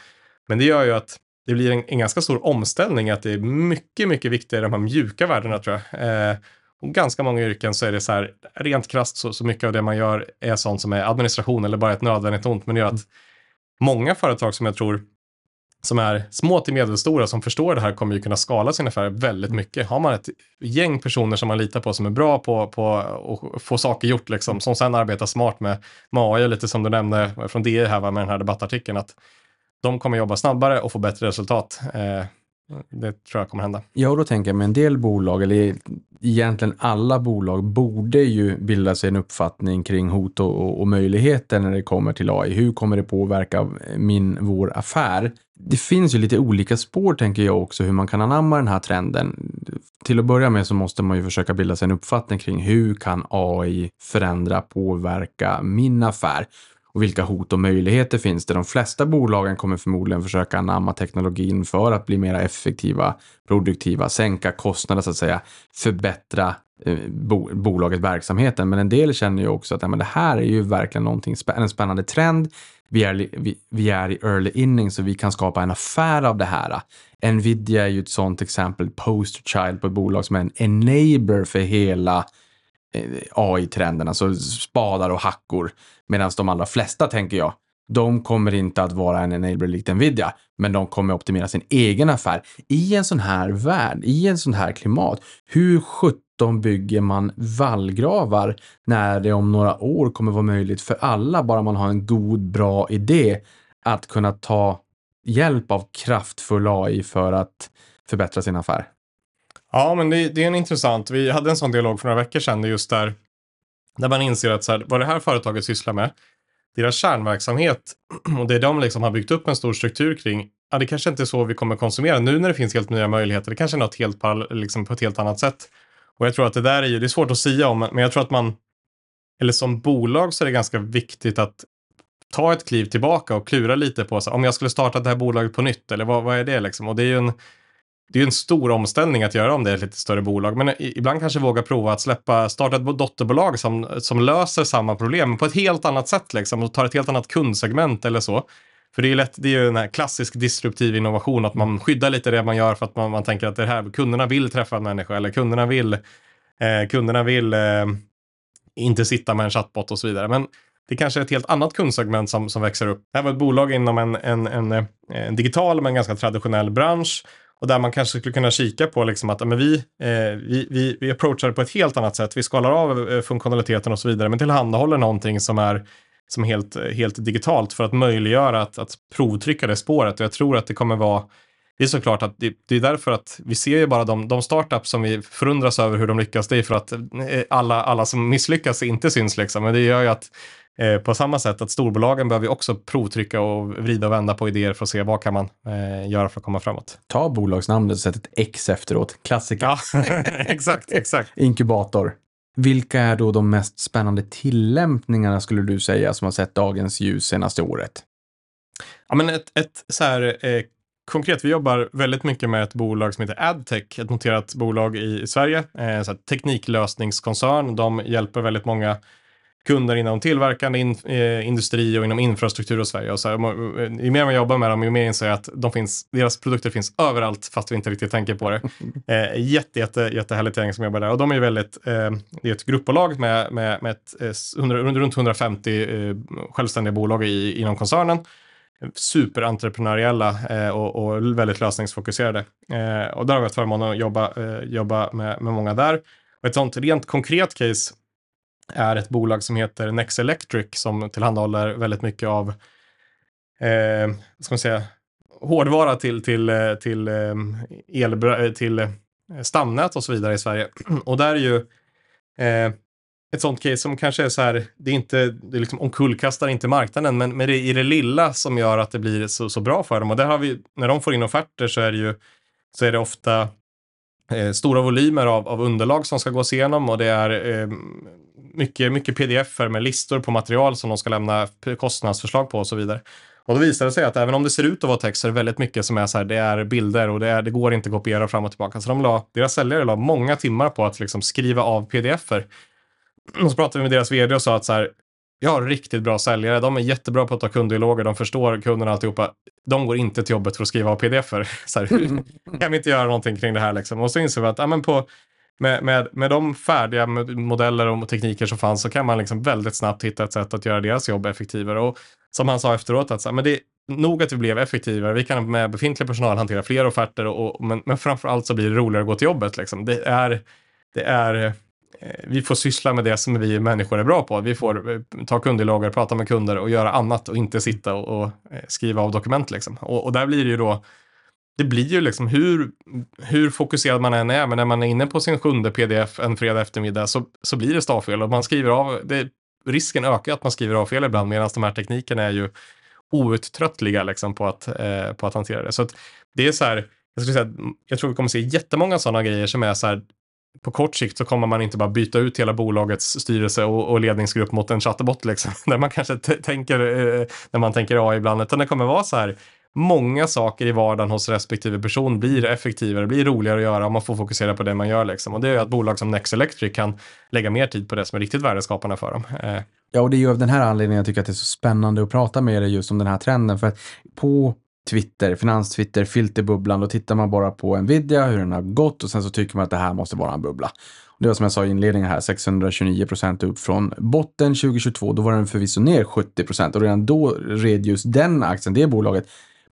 Men det gör ju att det blir en, en ganska stor omställning, att det är mycket, mycket viktigare de här mjuka värdena tror jag. Eh, och ganska många yrken så är det så här, rent krasst så, så mycket av det man gör är sånt som är administration eller bara ett nödvändigt ont, men det gör att många företag som jag tror som är små till medelstora som förstår det här kommer ju kunna skala sin affär väldigt mycket. Har man ett gäng personer som man litar på som är bra på, på att få saker gjort, liksom, som sen arbetar smart med, med AI, lite som du nämnde från DI här va, med den här debattartikeln, att de kommer jobba snabbare och få bättre resultat. Eh, det tror jag kommer hända. Ja, och då tänker jag med en del bolag, eller e- egentligen alla bolag, borde ju bilda sig en uppfattning kring hot och, och, och möjligheter när det kommer till AI. Hur kommer det påverka min, vår affär? Det finns ju lite olika spår tänker jag också hur man kan anamma den här trenden. Till att börja med så måste man ju försöka bilda sig en uppfattning kring hur kan AI förändra, påverka min affär? Och vilka hot och möjligheter finns det? De flesta bolagen kommer förmodligen försöka anamma teknologin för att bli mer effektiva, produktiva, sänka kostnader så att säga, förbättra eh, bo, bolaget, verksamheten. Men en del känner ju också att ja, men det här är ju verkligen någonting, en spännande trend. Vi är, vi, vi är i early inning så vi kan skapa en affär av det här. Nvidia är ju ett sånt exempel, poster child på ett bolag som är en enabler för hela Eh, AI-trenden, alltså spadar och hackor. Medan de allra flesta, tänker jag, de kommer inte att vara en enabler likt Nvidia, men de kommer optimera sin egen affär. I en sån här värld, i en sån här klimat, hur sjutton bygger man vallgravar när det om några år kommer vara möjligt för alla, bara man har en god, bra idé, att kunna ta hjälp av kraftfull AI för att förbättra sin affär? Ja, men det, det är en intressant. Vi hade en sån dialog för några veckor sedan just där där man inser att så här, vad det här företaget sysslar med, deras kärnverksamhet och det de liksom har byggt upp en stor struktur kring, ja, det kanske inte är så vi kommer konsumera nu när det finns helt nya möjligheter. Det kanske är något helt liksom på ett helt annat sätt. Och jag tror att det där är ju, det är svårt att säga om, men jag tror att man, eller som bolag så är det ganska viktigt att ta ett kliv tillbaka och klura lite på så, om jag skulle starta det här bolaget på nytt, eller vad, vad är det liksom? Och det är ju en, det är ju en stor omställning att göra om det är ett lite större bolag. Men ibland kanske våga prova att släppa, starta ett dotterbolag som, som löser samma problem på ett helt annat sätt liksom och tar ett helt annat kundsegment eller så. För det är ju lätt, det är ju en här klassisk disruptiv innovation, att man skyddar lite det man gör för att man, man tänker att det här, kunderna vill träffa en människa eller kunderna vill, eh, kunderna vill eh, inte sitta med en chatbot och så vidare. Men det kanske är ett helt annat kundsegment som, som växer upp. Det här var ett bolag inom en, en, en, en digital men ganska traditionell bransch och där man kanske skulle kunna kika på liksom att men vi, eh, vi, vi, vi approachar det på ett helt annat sätt. Vi skalar av eh, funktionaliteten och så vidare, men tillhandahåller någonting som är som helt, eh, helt digitalt för att möjliggöra att, att provtrycka det spåret. Och jag tror att det kommer vara det är såklart att det, det, är därför att vi ser ju bara de, de startups som vi förundras över hur de lyckas. Det är för att eh, alla, alla som misslyckas inte syns liksom. Men det gör ju att Eh, på samma sätt att storbolagen behöver också provtrycka och vrida och vända på idéer för att se vad kan man eh, göra för att komma framåt. Ta bolagsnamnet och sätt ett X efteråt. Klassiker. Ja, exakt, exakt. Inkubator. Vilka är då de mest spännande tillämpningarna skulle du säga som har sett dagens ljus senaste året? Ja, men ett, ett så här eh, konkret, vi jobbar väldigt mycket med ett bolag som heter Adtech, ett noterat bolag i Sverige, eh, så tekniklösningskoncern. De hjälper väldigt många kunder inom tillverkande in, eh, industri och inom infrastruktur och Sverige. Och så här, eh, ju mer man jobbar med dem, ju mer inser jag att de finns, deras produkter finns överallt fast vi inte riktigt tänker på det. Eh, jätte, jätte, jättehärligt gäng som jobbar där och de är väldigt, eh, det är ett gruppbolag med, med, med ett, eh, 100, runt 150 eh, självständiga bolag i, inom koncernen superentreprenöriella eh, och, och, väldigt lösningsfokuserade. Eh, och där har vi haft förmånen att jobba, eh, jobba med, med många där. Och ett sånt rent konkret case är ett bolag som heter Nex Electric som tillhandahåller väldigt mycket av eh, ska man säga, hårdvara till, till, eh, till, eh, el, eh, till stamnät och så vidare i Sverige. Och där är ju eh, ett sånt case som kanske är så här, det är inte, det liksom omkullkastar inte marknaden, men, men det är i det lilla som gör att det blir så, så bra för dem. Och där har vi, när de får in offerter så är det ju, så är det ofta eh, stora volymer av, av underlag som ska gås igenom och det är eh, mycket, mycket pdf med listor på material som de ska lämna kostnadsförslag på och så vidare. Och då visar det sig att även om det ser ut att vara text så är det väldigt mycket som är så här, det är bilder och det, är, det går inte att kopiera fram och tillbaka. Så de la, deras säljare la många timmar på att liksom skriva av pdf-er. Och så pratade vi med deras vd och sa att så här, jag har riktigt bra säljare, de är jättebra på att ta kunddialoger, de förstår kunderna alltihopa. De går inte till jobbet för att skriva av pdf-er. Så här, kan vi inte göra någonting kring det här liksom? Och så inser vi att ja, men på med, med, med de färdiga modeller och tekniker som fanns så kan man liksom väldigt snabbt hitta ett sätt att göra deras jobb effektivare. Och som han sa efteråt, att så, men det, nog att vi blev effektivare. Vi kan med befintlig personal hantera fler offerter, och, och, men, men framför allt så blir det roligare att gå till jobbet. Liksom. Det är, det är, eh, vi får syssla med det som vi människor är bra på. Vi får eh, ta kunddialoger, prata med kunder och göra annat och inte sitta och, och eh, skriva av dokument. Liksom. Och, och där blir det ju då det blir ju liksom hur, hur fokuserad man än är, men när man är inne på sin sjunde pdf en fredag eftermiddag så, så blir det stavfel och man skriver av, det, risken ökar att man skriver av fel ibland medan de här teknikerna är ju outtröttliga liksom på, att, eh, på att hantera det. Så att det är så här, jag, skulle säga, jag tror vi kommer se jättemånga sådana grejer som är så här, på kort sikt så kommer man inte bara byta ut hela bolagets styrelse och, och ledningsgrupp mot en chatbot, liksom, där man kanske tänker, eh, när man tänker AI ibland, utan det kommer vara så här, många saker i vardagen hos respektive person blir effektivare, blir roligare att göra om man får fokusera på det man gör. Liksom. Och det är att bolag som Next Electric kan lägga mer tid på det som är riktigt värdeskapande för dem. Eh. Ja, och det är ju av den här anledningen jag tycker att det är så spännande att prata med dig just om den här trenden. För att på Twitter, finanstwitter, filterbubblan, då tittar man bara på Nvidia, hur den har gått och sen så tycker man att det här måste vara en bubbla. Det var som jag sa i inledningen här, 629 procent upp från botten 2022. Då var den förvisso ner 70 procent och redan då red just den aktien, det bolaget,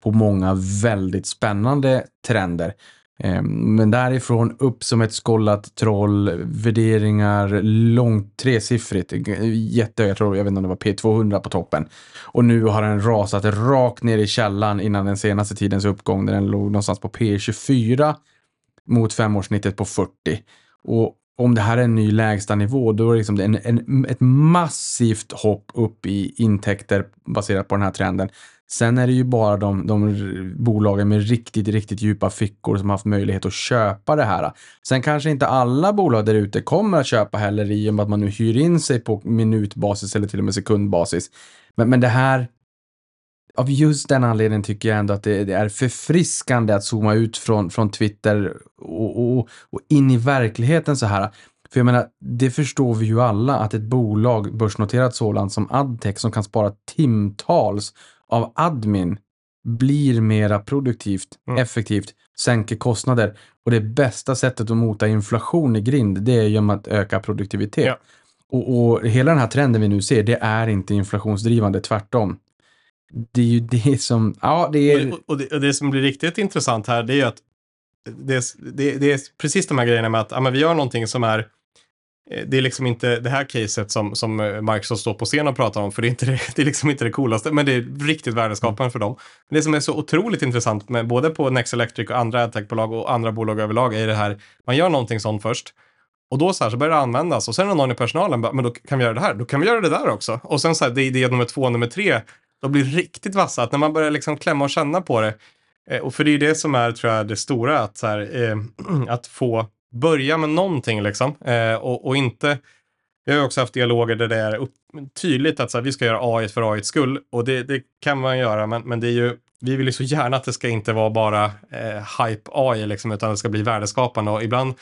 på många väldigt spännande trender. Ehm, men därifrån upp som ett skollat troll, värderingar långt tresiffrigt, jättehöga, jag tror, jag vet inte om det var P200 på toppen. Och nu har den rasat rakt ner i källan innan den senaste tidens uppgång där den låg någonstans på P24 mot femårssnittet på 40. Och om det här är en ny lägsta nivå, då är det liksom en, en, ett massivt hopp upp i intäkter baserat på den här trenden. Sen är det ju bara de, de bolagen med riktigt, riktigt djupa fickor som har haft möjlighet att köpa det här. Sen kanske inte alla bolag där ute kommer att köpa heller i och med att man nu hyr in sig på minutbasis eller till och med sekundbasis. Men, men det här, av just den anledningen tycker jag ändå att det, det är förfriskande att zooma ut från, från Twitter och, och, och in i verkligheten så här. För jag menar, det förstår vi ju alla att ett bolag, börsnoterat sådant som Adtech, som kan spara timtals av admin blir mera produktivt, mm. effektivt, sänker kostnader. Och det bästa sättet att mota inflation i grind, det är genom att öka produktivitet. Ja. Och, och, hela den här trenden vi nu ser, det är inte inflationsdrivande, tvärtom. Det är ju det som, ja det är... Och, och, det, och det som blir riktigt intressant här, det är ju att det, det, det är precis de här grejerna med att ja, men vi gör någonting som är Eh, det är liksom inte det här caset som, som eh, Microsoft står på scen och pratar om, för det är, inte det, det är liksom inte det coolaste, men det är riktigt värdeskapande för dem. Men det som är så otroligt intressant med både på Next Electric och andra adtech-bolag och andra bolag överlag är det här, man gör någonting sånt först, och då så här så börjar det användas och sen är någon i personalen bara, men då kan vi göra det här, då kan vi göra det där också. Och sen så här, det är idé nummer två, och nummer tre, då blir det riktigt vassa, att när man börjar liksom klämma och känna på det, eh, och för det är det som är, tror jag, det stora, att, så här, eh, att få börja med någonting liksom. Eh, och, och, inte... Jag har också haft dialoger där det är upp, tydligt att så här, vi ska göra AI för AI skull. Och det, det, kan man göra, men, men det är ju... Vi vill ju så gärna att det ska inte vara bara eh, hype AI, liksom, utan det ska bli värdeskapande. Och ibland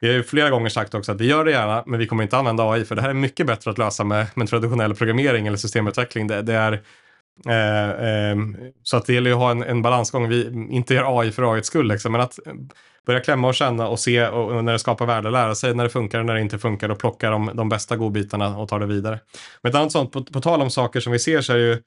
vi har ju flera gånger sagt också att vi gör det gärna, men vi kommer inte använda AI, för det här är mycket bättre att lösa med, med traditionell programmering eller systemutveckling. Det, det är, Eh, ehm, så att det gäller ju att ha en, en balansgång. Vi inte gör AI för AI skull, liksom, men att eh, börja klämma och känna och se och, när det skapar värde, lära sig när det funkar och när det inte funkar och plocka de, de bästa godbitarna och ta det vidare. Men ett annat sånt, på, på tal om saker som vi ser så är det ju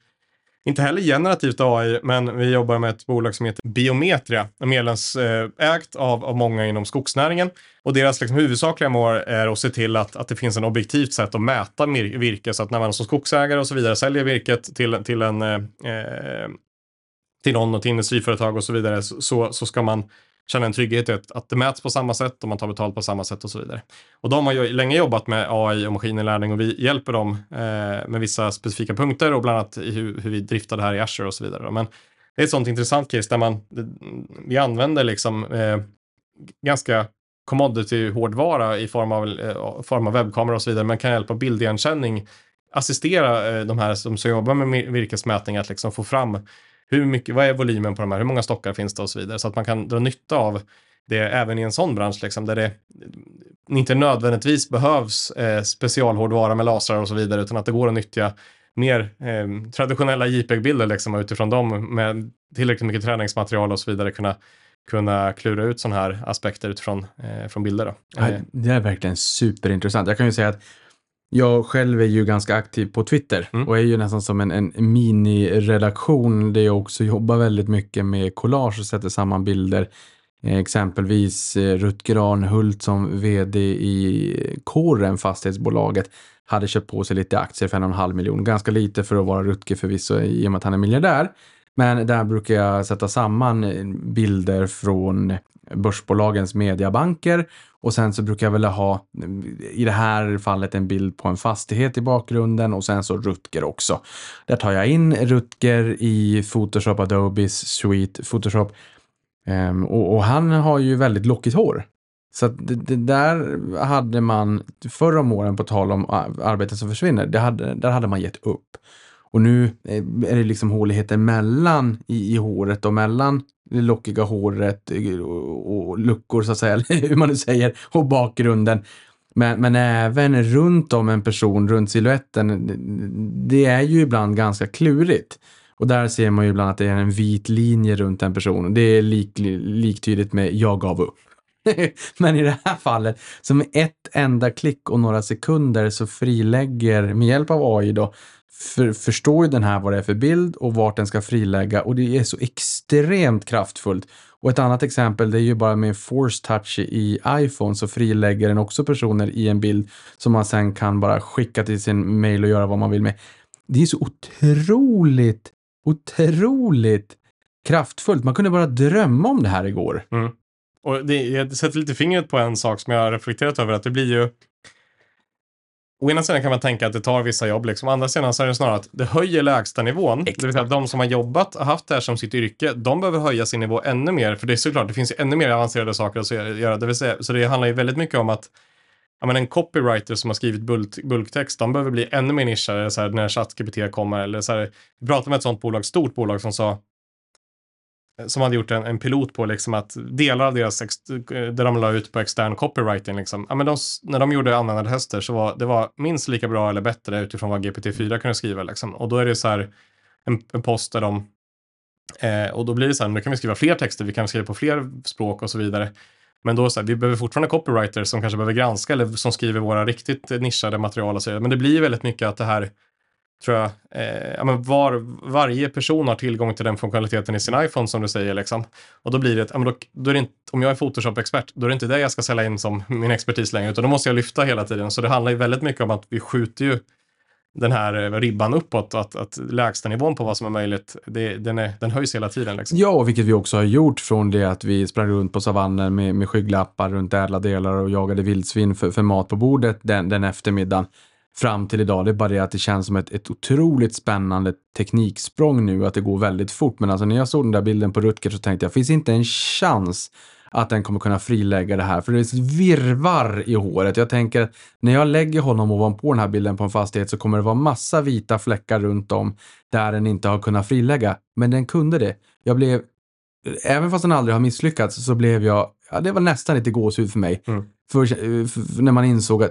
inte heller generativt AI, men vi jobbar med ett bolag som heter Biometria, medlemsägt av, av många inom skogsnäringen. Och deras liksom huvudsakliga mål är att se till att, att det finns en objektivt sätt att mäta virke, så att när man som skogsägare och så vidare säljer virket till, till en eh, eh till någon och till industriföretag och så vidare så, så ska man känna en trygghet i att, att det mäts på samma sätt och man tar betalt på samma sätt och så vidare. Och de har ju länge jobbat med AI och maskininlärning och vi hjälper dem eh, med vissa specifika punkter och bland annat i hur, hur vi driftar det här i Azure och så vidare. Men det är ett sånt intressant case där man, vi använder liksom eh, ganska commodity-hårdvara i form av, eh, form av webbkamera och så vidare, men kan hjälpa bildigenkänning assistera eh, de här som, som jobbar med virkesmätning att liksom få fram hur mycket, vad är volymen på de här, hur många stockar finns det och så vidare. Så att man kan dra nytta av det även i en sån bransch, liksom, där det inte nödvändigtvis behövs eh, specialhårdvara med lasrar och så vidare, utan att det går att nyttja mer eh, traditionella JPEG-bilder liksom, utifrån dem med tillräckligt mycket träningsmaterial och så vidare kunna, kunna klura ut sådana här aspekter utifrån eh, från bilder. Då. Ja, det är verkligen superintressant. Jag kan ju säga att jag själv är ju ganska aktiv på Twitter Mm. och är ju nästan som en, en mini-redaktion där jag också jobbar väldigt mycket med collage och sätter samman bilder. Eh, Exempelvis eh, Rutger Arnhult som vd i Kåren, fastighetsbolaget, hade köpt på sig lite aktier för en och en halv miljon. Ganska lite för att vara Rutger förvisso i och med att han är miljardär. Men där brukar jag sätta samman eh, bilder från börsbolagens mediabanker och sen så brukar jag väl ha i det här fallet en bild på en fastighet i bakgrunden och sen så Rutger också. Där tar jag in Rutger i Photoshop, Adobes Suite, Photoshop Ehm, och, och han har ju väldigt lockigt hår. Så att det, det där hade man förr om åren på tal om arbeten som försvinner, det hade, där hade man gett upp. Och nu eh, är det liksom håligheter mellan i, i håret och mellan det lockiga håret eh, och, och luckor så att säga, eller hur man nu säger, och bakgrunden. Men, men även runt om en person, runt siluetten, det är ju ibland ganska klurigt. Och där ser man ju ibland att det är en vit linje runt en person. Det är lik, liktydigt med jag gav upp. Men i det här fallet, så med ett enda klick och några sekunder så frilägger, med hjälp av AI då, för, förstår ju den här vad det är för bild och vart den ska frilägga och det är så extremt kraftfullt. Och ett annat exempel, det är ju bara med force touch i iPhone så frilägger den också personer i en bild som man sen kan bara skicka till sin mail och göra vad man vill med. Det är så otroligt, otroligt kraftfullt. Man kunde bara drömma om det här igår. Mm. Och det, jag sätter lite fingret på en sak som jag har reflekterat över, att det blir ju... Å ena sidan kan man tänka att det tar vissa jobb, liksom. å andra sidan så är det snarare att det höjer lägstanivån. Det vill säga att de som har jobbat och haft det här som sitt yrke, de behöver höja sin nivå ännu mer, för det är såklart, det finns ju ännu mer avancerade saker att göra. Det vill säga, så det handlar ju väldigt mycket om att Ja, men en copywriter som har skrivit bulk, bulktext, de behöver bli ännu mer nischade så här, när ChatGPT kommer. Eller så här, vi pratade med ett sånt bolag, stort bolag som sa som hade gjort en, en pilot på liksom att delar av deras, ex, där de la ut på extern copywriting, liksom, ja, men de, när de gjorde användartester så var det var minst lika bra eller bättre utifrån vad GPT-4 kunde skriva. Liksom. Och då är det så här en, en post där de, eh, och då blir det så här, nu kan vi skriva fler texter, vi kan skriva på fler språk och så vidare. Men då så här, vi behöver fortfarande copywriters som kanske behöver granska eller som skriver våra riktigt nischade material och så vidare. Men det blir väldigt mycket att det här tror jag, eh, ja, men var, varje person har tillgång till den funktionaliteten i sin iPhone som du säger. Liksom. Och då blir det, ja, men då, då är det inte, om jag är Photoshop-expert, då är det inte det jag ska sälja in som min expertis längre, utan då måste jag lyfta hela tiden. Så det handlar ju väldigt mycket om att vi skjuter ju den här eh, ribban uppåt, att, att lägsta nivån på vad som är möjligt, det, den, är, den höjs hela tiden. Liksom. Ja, och vilket vi också har gjort från det att vi sprang runt på savannen med, med skygglappar runt ädla delar och jagade vildsvin för, för mat på bordet den, den eftermiddagen fram till idag. Det är bara det att det känns som ett, ett otroligt spännande tekniksprång nu, att det går väldigt fort. Men alltså när jag såg den där bilden på Rutger så tänkte jag, finns inte en chans att den kommer kunna frilägga det här. För det är ett virvar i håret. Jag tänker, att när jag lägger honom ovanpå den här bilden på en fastighet så kommer det vara massa vita fläckar runt om där den inte har kunnat frilägga. Men den kunde det. Jag blev, även fast den aldrig har misslyckats, så blev jag, ja det var nästan lite gåshud för mig. Mm. För, för, när man insåg att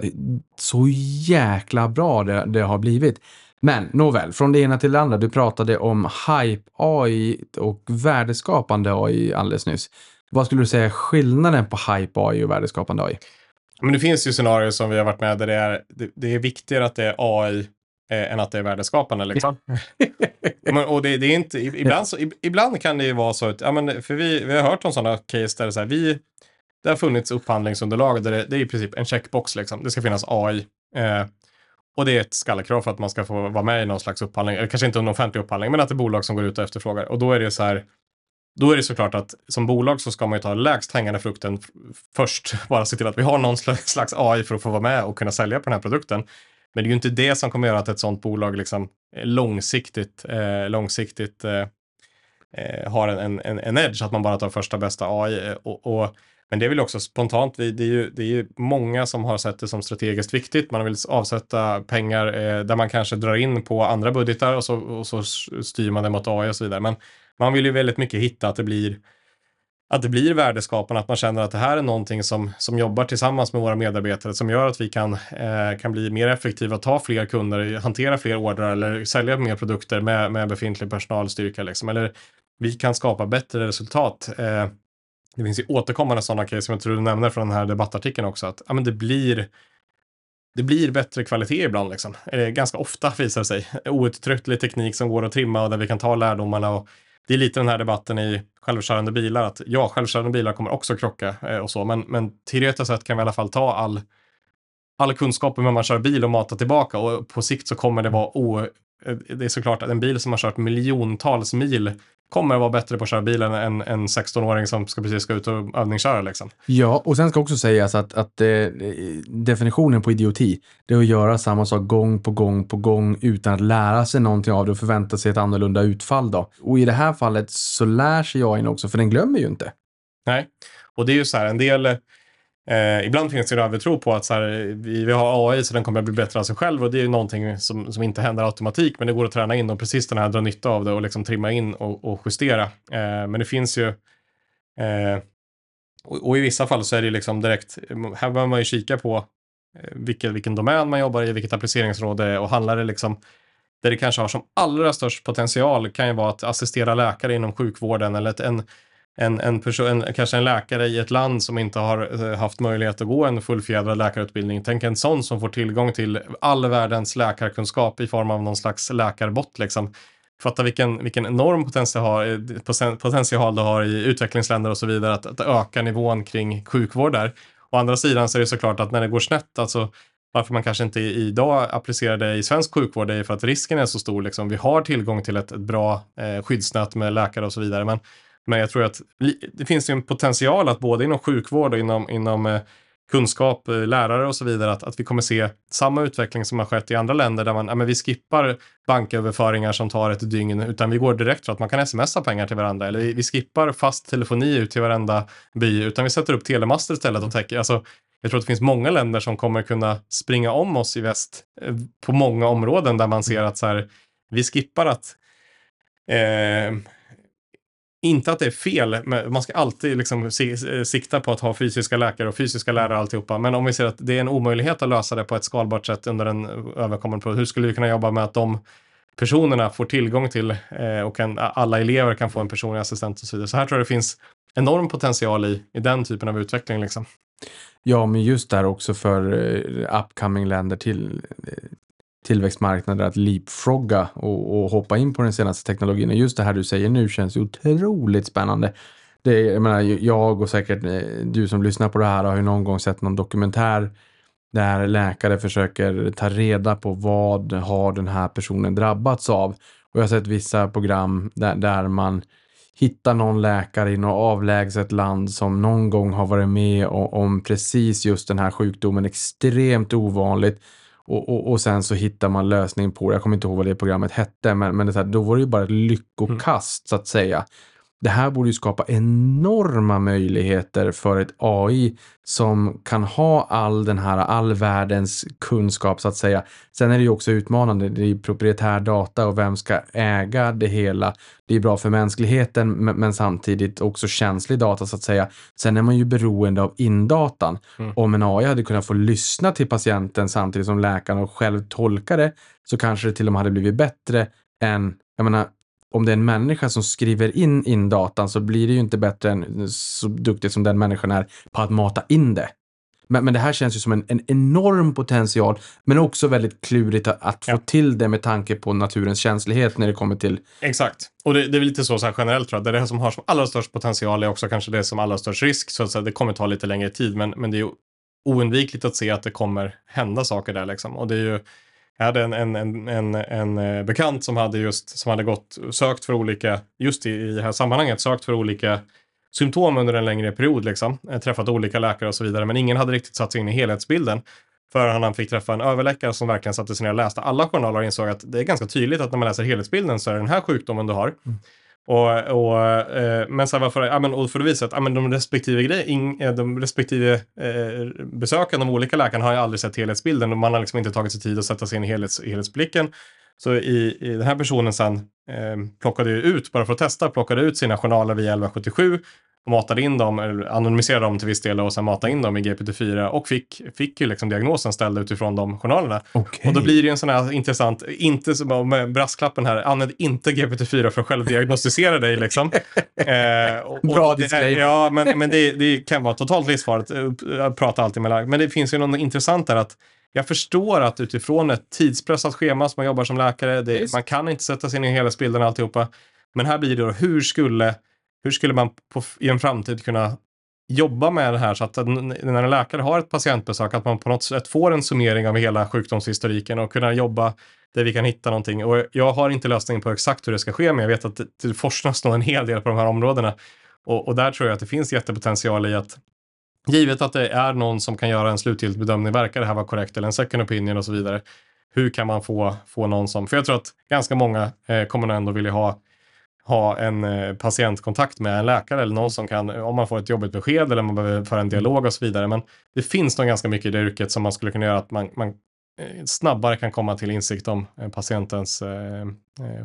så jäkla bra det, det har blivit. Men nåväl, från det ena till det andra. Du pratade om hype AI och värdeskapande AI alldeles nyss. Vad skulle du säga är skillnaden på hype AI och värdeskapande AI? Men det finns ju scenarier som vi har varit med där det är, det, det är viktigare att det är AI eh, än att det är värdeskapande. Liksom. men, och det, det är inte, ibland, så, ib- ibland kan det ju vara så att, ja, men, för vi, vi har hört om sådana case där det, så här, vi, det har funnits upphandlingsunderlag där det, det är i princip en checkbox, liksom. det ska finnas AI. Eh, och det är ett skallekrav för att man ska få vara med i någon slags upphandling, eller kanske inte en offentlig upphandling, men att det är bolag som går ut och efterfrågar. Och då är det så här, då är det såklart att som bolag så ska man ju ta lägst hängande frukten först. Bara se till att vi har någon slags AI för att få vara med och kunna sälja på den här produkten. Men det är ju inte det som kommer göra att ett sånt bolag liksom eh, långsiktigt, eh, långsiktigt eh, eh har en, en, en, edge, att man bara tar första bästa AI. Eh, och, och, men det är väl också spontant, det, är ju, det är ju många som har sett det som strategiskt viktigt. Man vill avsätta pengar eh, där man kanske drar in på andra budgetar och så, och så styr man det mot AI och så vidare. Men man vill ju väldigt mycket hitta att det blir att det blir värdeskapande, att man känner att det här är någonting som, som jobbar tillsammans med våra medarbetare, som gör att vi kan, eh, kan bli mer effektiva, ta fler kunder, hantera fler ordrar eller sälja mer produkter med, med befintlig personalstyrka. Liksom. Eller vi kan skapa bättre resultat. Eh, det finns ju återkommande sådana case som jag tror du nämner från den här debattartikeln också, att ja, men det blir det blir bättre kvalitet ibland. Liksom. Eh, ganska ofta visar det sig. Outtröttlig teknik som går att trimma och där vi kan ta lärdomarna. Och det är lite den här debatten i självkörande bilar. att Ja, självkörande bilar kommer också krocka eh, och så. Men, men teoretiskt sett kan vi i alla fall ta all, all kunskap om hur man kör bil och mata tillbaka. Och på sikt så kommer det vara o, det är såklart att en bil som har kört miljontals mil kommer att vara bättre på att köra bilen än en 16-åring som ska precis ska ut och övningsköra. Liksom. Ja, och sen ska också sägas att, att eh, definitionen på idioti, det är att göra samma sak gång på gång på gång utan att lära sig någonting av det och förvänta sig ett annorlunda utfall då. Och i det här fallet så lär sig AI också, för den glömmer ju inte. Nej, och det är ju så här, en del Eh, ibland finns det en övertro på att så här, vi, vi har AI så den kommer att bli bättre av sig själv och det är ju någonting som, som inte händer automatik men det går att träna in och precis den här dra nytta av det och liksom trimma in och, och justera. Eh, men det finns ju eh, och, och, i vissa fall så är det liksom direkt, här behöver man ju kika på eh, vilken, vilken domän man jobbar i, vilket appliceringsområde det är och handlar det liksom där det kanske har som allra störst potential kan ju vara att assistera läkare inom sjukvården eller ett, en en, en person, en, kanske en läkare i ett land som inte har eh, haft möjlighet att gå en fullfjädrad läkarutbildning. Tänk en sån som får tillgång till all världens läkarkunskap i form av någon slags läkarbot liksom. Fatta vilken, vilken enorm potential, eh, det potential har i utvecklingsländer och så vidare att, att öka nivån kring sjukvård där. Å andra sidan så är det såklart att när det går snett, alltså varför man kanske inte idag applicerar det i svensk sjukvård är för att risken är så stor. Liksom. Vi har tillgång till ett, ett bra eh, skyddsnät med läkare och så vidare. Men men jag tror att det finns en potential att både inom sjukvård och inom, inom eh, kunskap, eh, lärare och så vidare, att, att vi kommer se samma utveckling som har skett i andra länder där man, ja, men vi skippar banköverföringar som tar ett dygn, utan vi går direkt för att man kan smsa pengar till varandra, eller vi, vi skippar fast telefoni ut till varenda by, utan vi sätter upp telemaster istället och täcker, alltså jag tror att det finns många länder som kommer kunna springa om oss i väst eh, på många områden där man ser att så här, vi skippar att eh, inte att det är fel, men man ska alltid liksom eh, sikta på att ha fysiska läkare och fysiska lärare och alltihopa. Men om vi ser att det är en omöjlighet att lösa det på ett skalbart sätt under en eh, överkommande period, hur skulle vi kunna jobba med att de personerna får tillgång till eh, och en, alla elever kan få en personlig assistent och så vidare. Så här tror jag det finns enorm potential i, i den typen av utveckling. Liksom. Ja, men just där också för eh, upcoming länder till tillväxtmarknader att leapfrogga och, och hoppa in på den senaste teknologin. Och just det här du säger nu känns ju otroligt spännande. Det, jag, menar, jag och säkert eh, du som lyssnar på det här har ju någon gång sett någon dokumentär där läkare försöker ta reda på vad har den här personen drabbats av. Och jag har sett vissa program där, där man hittar någon läkare i något avlägset land som någon gång har varit med om precis just den här sjukdomen, extremt ovanligt och, och, och, sen så hittar man lösning på det. Jag kommer inte ihåg vad det programmet hette, men, men det här, då var det ju bara ett lyckokast mm. så att säga det här borde ju skapa enorma möjligheter för ett AI som kan ha all den här, all världens kunskap så att säga. Sen är det ju också utmanande, det är ju proprietär data och vem ska äga det hela. Det är bra för mänskligheten men samtidigt också känslig data så att säga. Sen är man ju beroende av indatan. Mm. Om en AI hade kunnat få lyssna till patienten samtidigt som läkaren och själv tolka det så kanske det till och med hade blivit bättre än jag menar, om det är en människa som skriver in in datan så blir det ju inte bättre än så duktigt som den människan är på att mata in det. Men, men det här känns ju som en, en enorm potential, men också väldigt klurigt att, att ja. få till det med tanke på naturens känslighet när det kommer till... Exakt. Och det, det är väl lite så, så här generellt tror jag. Det, är det som har som allra störst potential är också kanske det som allra störst risk. Så att säga, det kommer ta lite längre tid, men, men det är oundvikligt att se att det kommer hända saker där liksom. Och det är ju jag hade en, en, en, en, en eh, bekant som hade just som hade gått sökt för olika, just i, i det här sammanhanget, sökt för olika symptom under en längre period, liksom. Eh, träffat olika läkare och så vidare, men ingen hade riktigt satt sig in i helhetsbilden. Förrän han fick träffa en överläkare som verkligen satte sig ner och läste alla journaler och insåg att det är ganska tydligt att när man läser helhetsbilden så är det den här sjukdomen du har. Mm. Och, och, eh, men så varför, ja, men, och för att visa att ja, men de respektive, grej, in, eh, de respektive eh, besöken, de olika läkarna har ju aldrig sett helhetsbilden och man har liksom inte tagit sig tid att sätta sig in i helhets, helhetsblicken. Så i, i den här personen sen eh, plockade ut, bara för att testa, plockade ut sina journaler via 1177 och matade in dem, eller anonymiserade dem till viss del och sen matade in dem i GPT-4 och fick, fick ju liksom diagnosen ställd utifrån de journalerna. Okay. Och då blir det ju en sån här intressant, inte så med brasklappen här, använd inte GPT-4 för att självdiagnostisera dig liksom. eh, och, Bra disclaimer. Ja, men, men det, det, kan vara totalt livsfarligt, jag pratar alltid med lag. Men det finns ju något intressant där att jag förstår att utifrån ett tidspressat schema som man jobbar som läkare, det, man kan inte sätta sig in i helhetsbilden och alltihopa. Men här blir det då, hur skulle, hur skulle man på, i en framtid kunna jobba med det här så att när en läkare har ett patientbesök att man på något sätt får en summering av hela sjukdomshistoriken och kunna jobba där vi kan hitta någonting. Och jag har inte lösningen på exakt hur det ska ske, men jag vet att det, det forskas nog en hel del på de här områdena. Och, och där tror jag att det finns jättepotential i att givet att det är någon som kan göra en slutgiltig bedömning, verkar det här vara korrekt eller en second opinion och så vidare. Hur kan man få, få någon som, för jag tror att ganska många eh, kommer nog ändå vilja ha ha en eh, patientkontakt med en läkare eller någon som kan, om man får ett jobbigt besked eller man behöver föra en dialog och så vidare. Men det finns nog ganska mycket i det yrket som man skulle kunna göra att man, man eh, snabbare kan komma till insikt om eh, patientens eh,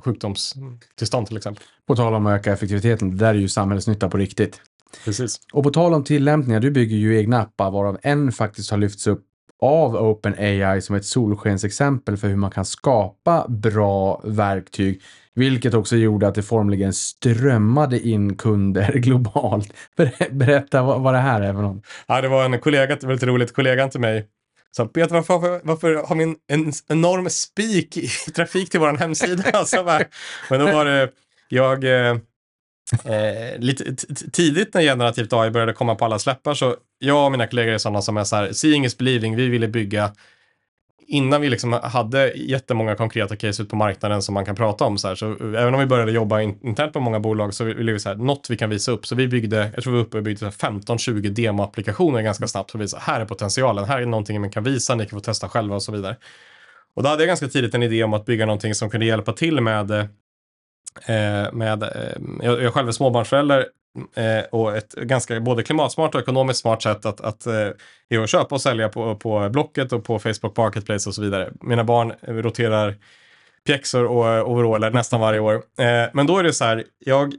sjukdomstillstånd till exempel. På tal om att öka effektiviteten, det där är ju samhällsnytta på riktigt. Precis. Och på tal om tillämpningar, du bygger ju egna appar varav en faktiskt har lyfts upp av OpenAI som ett solskensexempel för hur man kan skapa bra verktyg, vilket också gjorde att det formligen strömmade in kunder globalt. Ber- Berätta vad, det här är för något. Ja, det var en kollega, lite roligt, kollegan till mig sa Peter, varför, varför, har vi en, en enorm spik i trafik till vår hemsida? Alltså, men då var det, jag, eh, lite tidigt när generativt AI började komma på alla släppar så jag och mina kollegor är sådana som är så här, seeing is believing, vi ville bygga innan vi liksom hade jättemånga konkreta case ut på marknaden som man kan prata om så här, så även om vi började jobba internt på många bolag så ville vi så här, något vi kan visa upp. Så vi byggde, jag tror vi var uppe och byggde 15-20 demoapplikationer ganska snabbt för att visa, här är potentialen, här är någonting man kan visa, ni kan få testa själva och så vidare. Och då hade jag ganska tidigt en idé om att bygga någonting som kunde hjälpa till med, eh, Eh, med eh, jag, jag själv är småbarnsförälder eh, och ett ganska både klimatsmart och ekonomiskt smart sätt att, att, eh, att köpa och sälja på, på Blocket och på Facebook Marketplace och så vidare. Mina barn roterar pjäxor och overaller nästan varje år. Eh, men då är det så här, jag,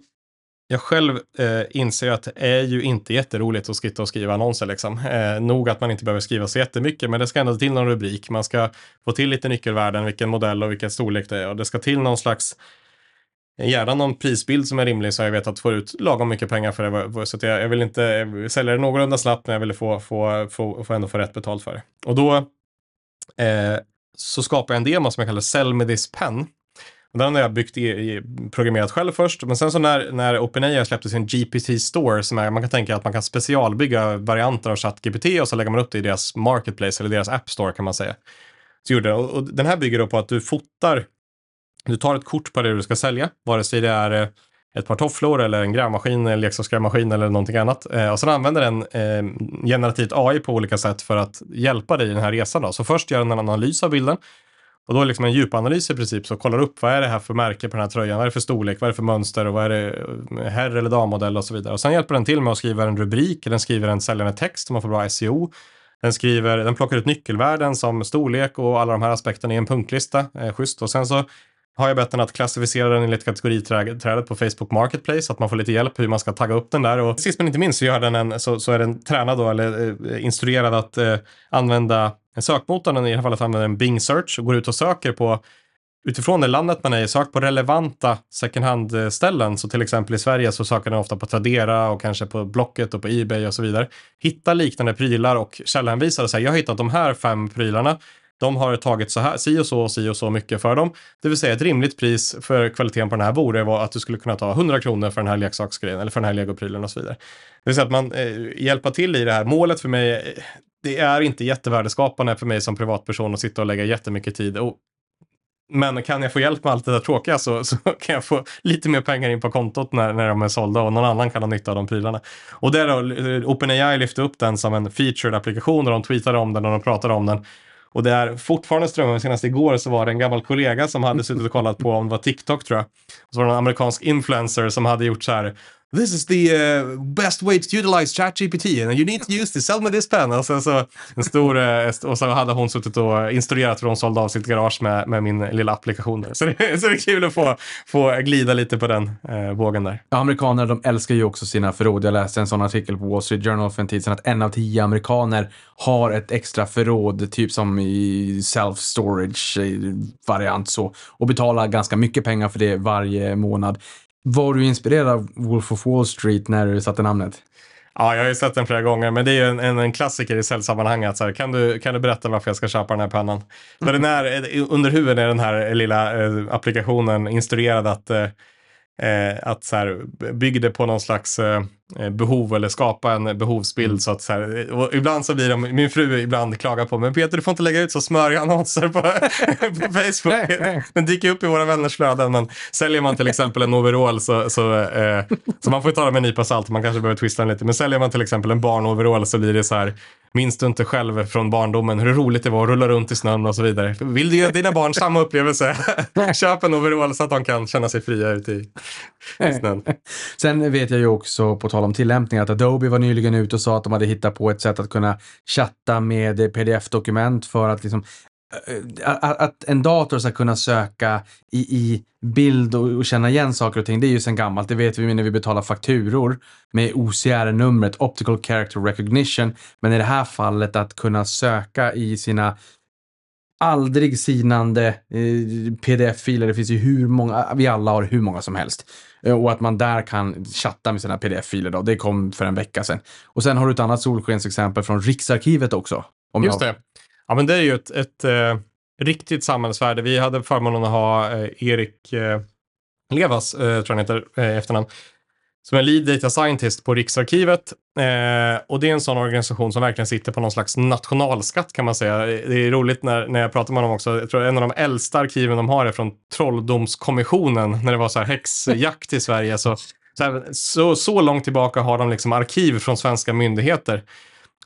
jag själv eh, inser att det är ju inte jätteroligt att sitta och skriva annonser liksom. Eh, nog att man inte behöver skriva så jättemycket, men det ska ändå till någon rubrik. Man ska få till lite nyckelvärden, vilken modell och vilken storlek det är. Och det ska till någon slags Gärna någon prisbild som är rimlig så jag vet att få ut lagom mycket pengar för det. Så att jag, jag vill inte sälja det någorlunda snabbt men jag vill få, få, få, få ändå få rätt betalt för det. Och då eh, så skapar jag en demo som jag kallar Sell me this pen. Och den har jag byggt i, i, programmerat själv först, men sen så när, när OpenAI släppte sin GPT Store, som är, man kan tänka att man kan specialbygga varianter av ChatGPT och så lägger man upp det i deras marketplace eller deras App Store kan man säga. Så gjorde det. Och, och den här bygger då på att du fotar du tar ett kort på det du ska sälja, vare sig det är eh, ett par tofflor eller en grävmaskin, en leksaksgrävmaskin eller någonting annat. Eh, och sen använder den eh, generativt AI på olika sätt för att hjälpa dig i den här resan. Då. Så först gör den en analys av bilden. Och då är det liksom en djupanalys i princip, så kollar upp vad är det här för märke på den här tröjan, vad är det för storlek, vad är det för mönster och vad är det eh, herr eller dammodell och så vidare. Och sen hjälper den till med att skriva en rubrik, den skriver en säljande text så man får bra SEO. Den, skriver, den plockar ut nyckelvärden som storlek och alla de här aspekterna i en punktlista, eh, schysst. Och sen så har jag bett den att klassificera den enligt kategoriträdet på Facebook Marketplace, så att man får lite hjälp hur man ska tagga upp den där. Och sist men inte minst så, gör den en, så, så är den tränad då, eller eh, instruerad att eh, använda sökmotorn, i det här fallet använder den Bing Search och går ut och söker på Utifrån det landet man är i, sök på relevanta second hand-ställen. Så till exempel i Sverige så söker den ofta på Tradera och kanske på Blocket och på Ebay och så vidare. Hitta liknande prylar och källhänvisar och säga jag har hittat de här fem prylarna. De har tagit så här, si och så och si och så mycket för dem. Det vill säga ett rimligt pris för kvaliteten på den här borde vara att du skulle kunna ta 100 kronor för den här leksaksgrejen eller för den här legoprylen och så vidare. Det vill säga att man eh, hjälper till i det här. Målet för mig, eh, det är inte jättevärdeskapande för mig som privatperson att sitta och lägga jättemycket tid. Och, men kan jag få hjälp med allt det där tråkiga så, så kan jag få lite mer pengar in på kontot när, när de är sålda och någon annan kan ha nytta av de prylarna. Och där då, eh, OpenAI lyfte upp den som en featured applikation och de tweetade om den och de pratade om den. Och det är fortfarande strömmar, senast igår så var det en gammal kollega som hade suttit och kollat på om det var TikTok tror jag. Och så var det en amerikansk influencer som hade gjort så här This is the uh, best way to utilize ChatGPT and you need to use this, sell me this pen. Och, sen så, en stor, eh, och så hade hon suttit och instruerat hur hon sålde av sitt garage med, med min lilla applikation. Där. Så, det, så det är kul att få, få glida lite på den uh, vågen där. Ja, amerikaner de älskar ju också sina förråd. Jag läste en sån artikel på Wall Street Journal för en tid sedan att en av tio amerikaner har ett extra förråd, typ som i self-storage-variant eh, så, och betalar ganska mycket pengar för det varje månad. Var du inspirerad av Wolf of Wall Street när du satte namnet? Ja, jag har ju sett den flera gånger, men det är ju en, en, en klassiker i säljsammanhang. Att så här, kan, du, kan du berätta varför jag ska köpa den här pennan? För den är, under huven är den här lilla eh, applikationen instruerad att eh, eh, att så här, bygga det på någon slags eh, behov eller skapa en behovsbild. Mm. Så att, så här, ibland så blir de, min fru ibland klagar på men Peter du får inte lägga ut så smöriga annonser på, på Facebook. Nej, nej. Den dyker upp i våra vänners flöden, men säljer man till exempel en overall så, så, eh, så man får ju ta det med en nypa salt, man kanske behöver twista den lite, men säljer man till exempel en barnoverall så blir det så här, minns du inte själv från barndomen hur roligt det var att rulla runt i snön och så vidare. Vill du ge dina barn samma upplevelse? Köp en overall så att de kan känna sig fria ute i, snön. Sen vet jag ju också, på tal om tillämpningar, att Adobe var nyligen ute och sa att de hade hittat på ett sätt att kunna chatta med pdf-dokument för att liksom eh, att, en dator ska kunna söka i, i bild och, och känna igen saker och ting, det är ju sen gammalt. Det vet vi när vi betalar fakturor med OCR-numret, Optical Character Recognition. Men i det här fallet att kunna söka i sina aldrig sinande eh, pdf-filer. Det finns ju hur många, vi alla har hur många som helst. Eh, Och att man där kan chatta med sina pdf-filer då. Det kom för en vecka sedan. Och sen har du ett annat solskensexempel från Riksarkivet också. Om Just jag, det. Ja, men det är ju ett, ett eh, riktigt samhällsvärde. Vi hade förmånen att ha eh, Erik eh, Levas, eh, tror jag han heter, eh, i efternamn, som är lead data scientist på Riksarkivet. Eh, och det är en sån organisation som verkligen sitter på någon slags nationalskatt kan man säga. Det är roligt när, när jag pratar med honom också. Jag tror en av de äldsta arkiven de har är från Trolldomskommissionen, när det var så här häxjakt i Sverige. Så, så, här, så, så långt tillbaka har de liksom arkiv från svenska myndigheter.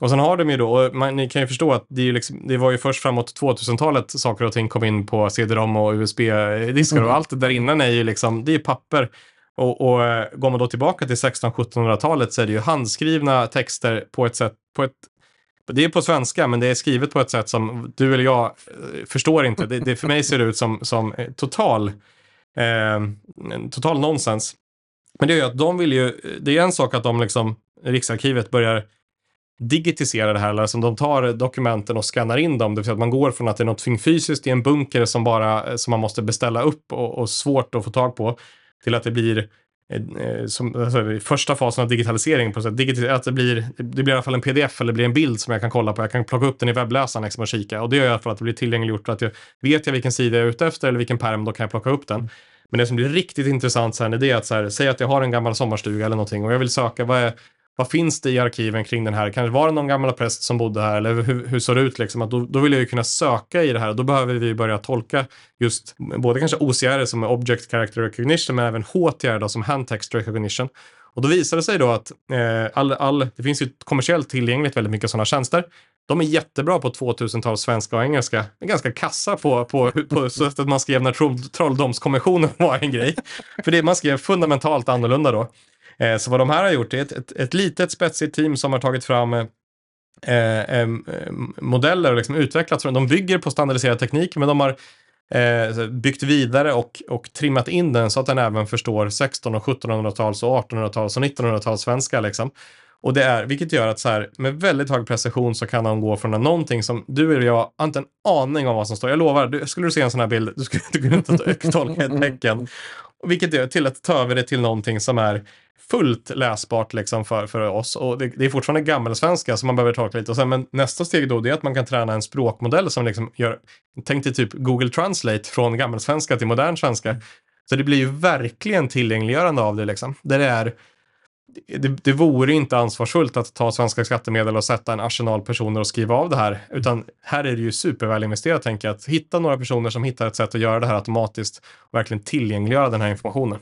Och sen har de ju då, och man, ni kan ju förstå att det, liksom, det var ju först framåt 2000-talet saker och ting kom in på CD-ROM och USB-diskar och allt det där innan är ju liksom, det är papper. Och, och eh, går man då tillbaka till 1600-1700-talet så är det ju handskrivna texter på ett sätt, på ett det är på svenska, men det är skrivet på ett sätt som du eller jag eh, förstår inte. Det, det för mig ser det ut som, som eh, total, eh, total nonsens. Men det är ju att de vill ju, det är en sak att de liksom, Riksarkivet börjar digitisera det här, eller som de tar dokumenten och skannar in dem, det vill säga att man går från att det är något fysiskt i en bunker som bara, eh, som man måste beställa upp och, och svårt att få tag på, till att det blir eh, eh, som, alltså, första fasen av digitalisering, på sätt, digit, att det blir, det blir i alla fall en pdf eller det blir en bild som jag kan kolla på. Jag kan plocka upp den i webbläsaren liksom, och kika. Och det gör jag för att det blir tillgängliggjort. För att jag vet jag vilken sida jag är ute efter eller vilken perm, då kan jag plocka upp den. Men det som blir riktigt intressant sen är det att så här, säg att jag har en gammal sommarstuga eller någonting och jag vill söka vad är vad finns det i arkiven kring den här? Kanske var det någon gammal präst som bodde här eller hur, hur såg det ut liksom? Att då, då vill jag ju kunna söka i det här då behöver vi börja tolka just både kanske OCR som är Object Character Recognition men även HTR då som Hand Text Recognition. Och då visar det sig då att eh, all, all, det finns ju kommersiellt tillgängligt väldigt mycket sådana tjänster. De är jättebra på 2000-tals svenska och engelska. Men ganska kassa på, på, på sättet att man skrev när troll, Trolldomskommissionen var en grej. För det man skrev fundamentalt annorlunda då. Eh, så vad de här har gjort är ett, ett, ett litet spetsigt team som har tagit fram eh, eh, eh modeller och liksom utvecklat. De bygger på standardiserad teknik, men de har eh, byggt vidare och, och trimmat in den så att den även förstår 1600 och 1700-tals och 1800-tals och 1900-tals svenska. Liksom. Och det är, vilket gör att så här, med väldigt hög precision så kan de gå från någonting som du eller jag har inte en aning om vad som står. Jag lovar, du, skulle du se en sån här bild, du skulle du kunna inte tolka ett tecken. Vilket gör till att ta över det till någonting som är fullt läsbart liksom för, för oss. Och det, det är fortfarande gammelsvenska som man behöver tolka lite. Och sen, men nästa steg då det är att man kan träna en språkmodell som liksom gör, tänk dig typ Google Translate från gammelsvenska till modern svenska. Så det blir ju verkligen tillgängliggörande av det liksom. Där det är det, det vore inte ansvarsfullt att ta svenska skattemedel och sätta en arsenal personer och skriva av det här. Utan här är det ju superväl investerat, tänker jag. Att hitta några personer som hittar ett sätt att göra det här automatiskt och verkligen tillgängliggöra den här informationen.